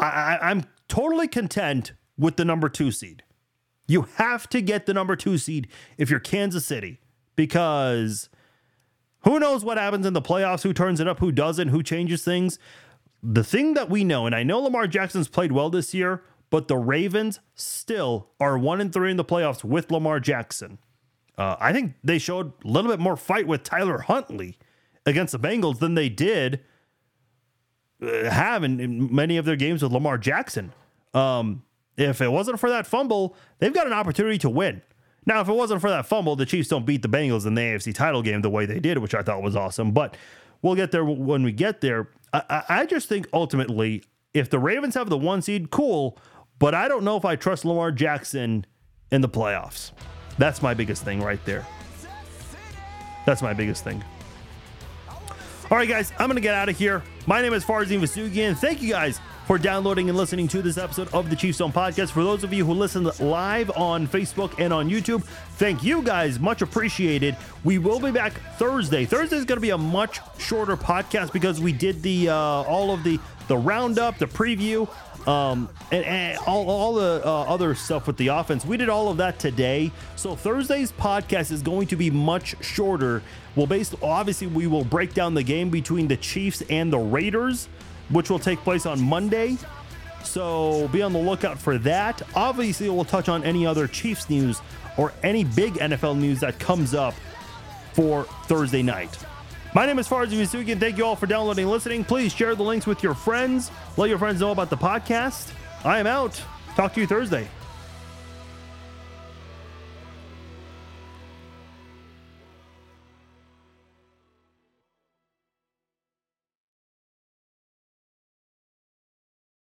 I, I'm totally content with the number two seed. You have to get the number two seed if you're Kansas City because who knows what happens in the playoffs, who turns it up, who doesn't, who changes things. The thing that we know, and I know Lamar Jackson's played well this year, but the Ravens still are one and three in the playoffs with Lamar Jackson. Uh, I think they showed a little bit more fight with Tyler Huntley against the Bengals than they did have in, in, many of their games with Lamar Jackson. Um, if it wasn't for that fumble, they've got an opportunity to win. Now, if it wasn't for that fumble, the Chiefs don't beat the Bengals in the AFC title game the way they did, which I thought was awesome. But we'll get there when we get there. I, I just think ultimately, if the Ravens have the one seed, cool. But I don't know if I trust Lamar Jackson in the playoffs. That's my biggest thing right there. That's my biggest thing. All right, guys, I'm going to get out of here. My name is Farzin Vousoughian. Thank you guys for downloading and listening to this episode of the Chiefs Zone Podcast. For those of you who listen live on Facebook and on YouTube, thank you guys. Much appreciated. We will be back Thursday. Thursday is going to be a much shorter podcast because we did the uh, all of the the roundup, the preview um, and, and all, all the uh, other stuff with the offense. We did all of that today. So Thursday's podcast is going to be much shorter. Well, based obviously we will break down the game between the Chiefs and the Raiders, which will take place on Monday. So be on the lookout for that. Obviously, we'll touch on any other Chiefs news or any big NFL news that comes up for Thursday night. My name is Farzi Masuki, thank you all for downloading and listening. Please share the links with your friends. Let your friends know about the podcast. I am out. Talk to you Thursday.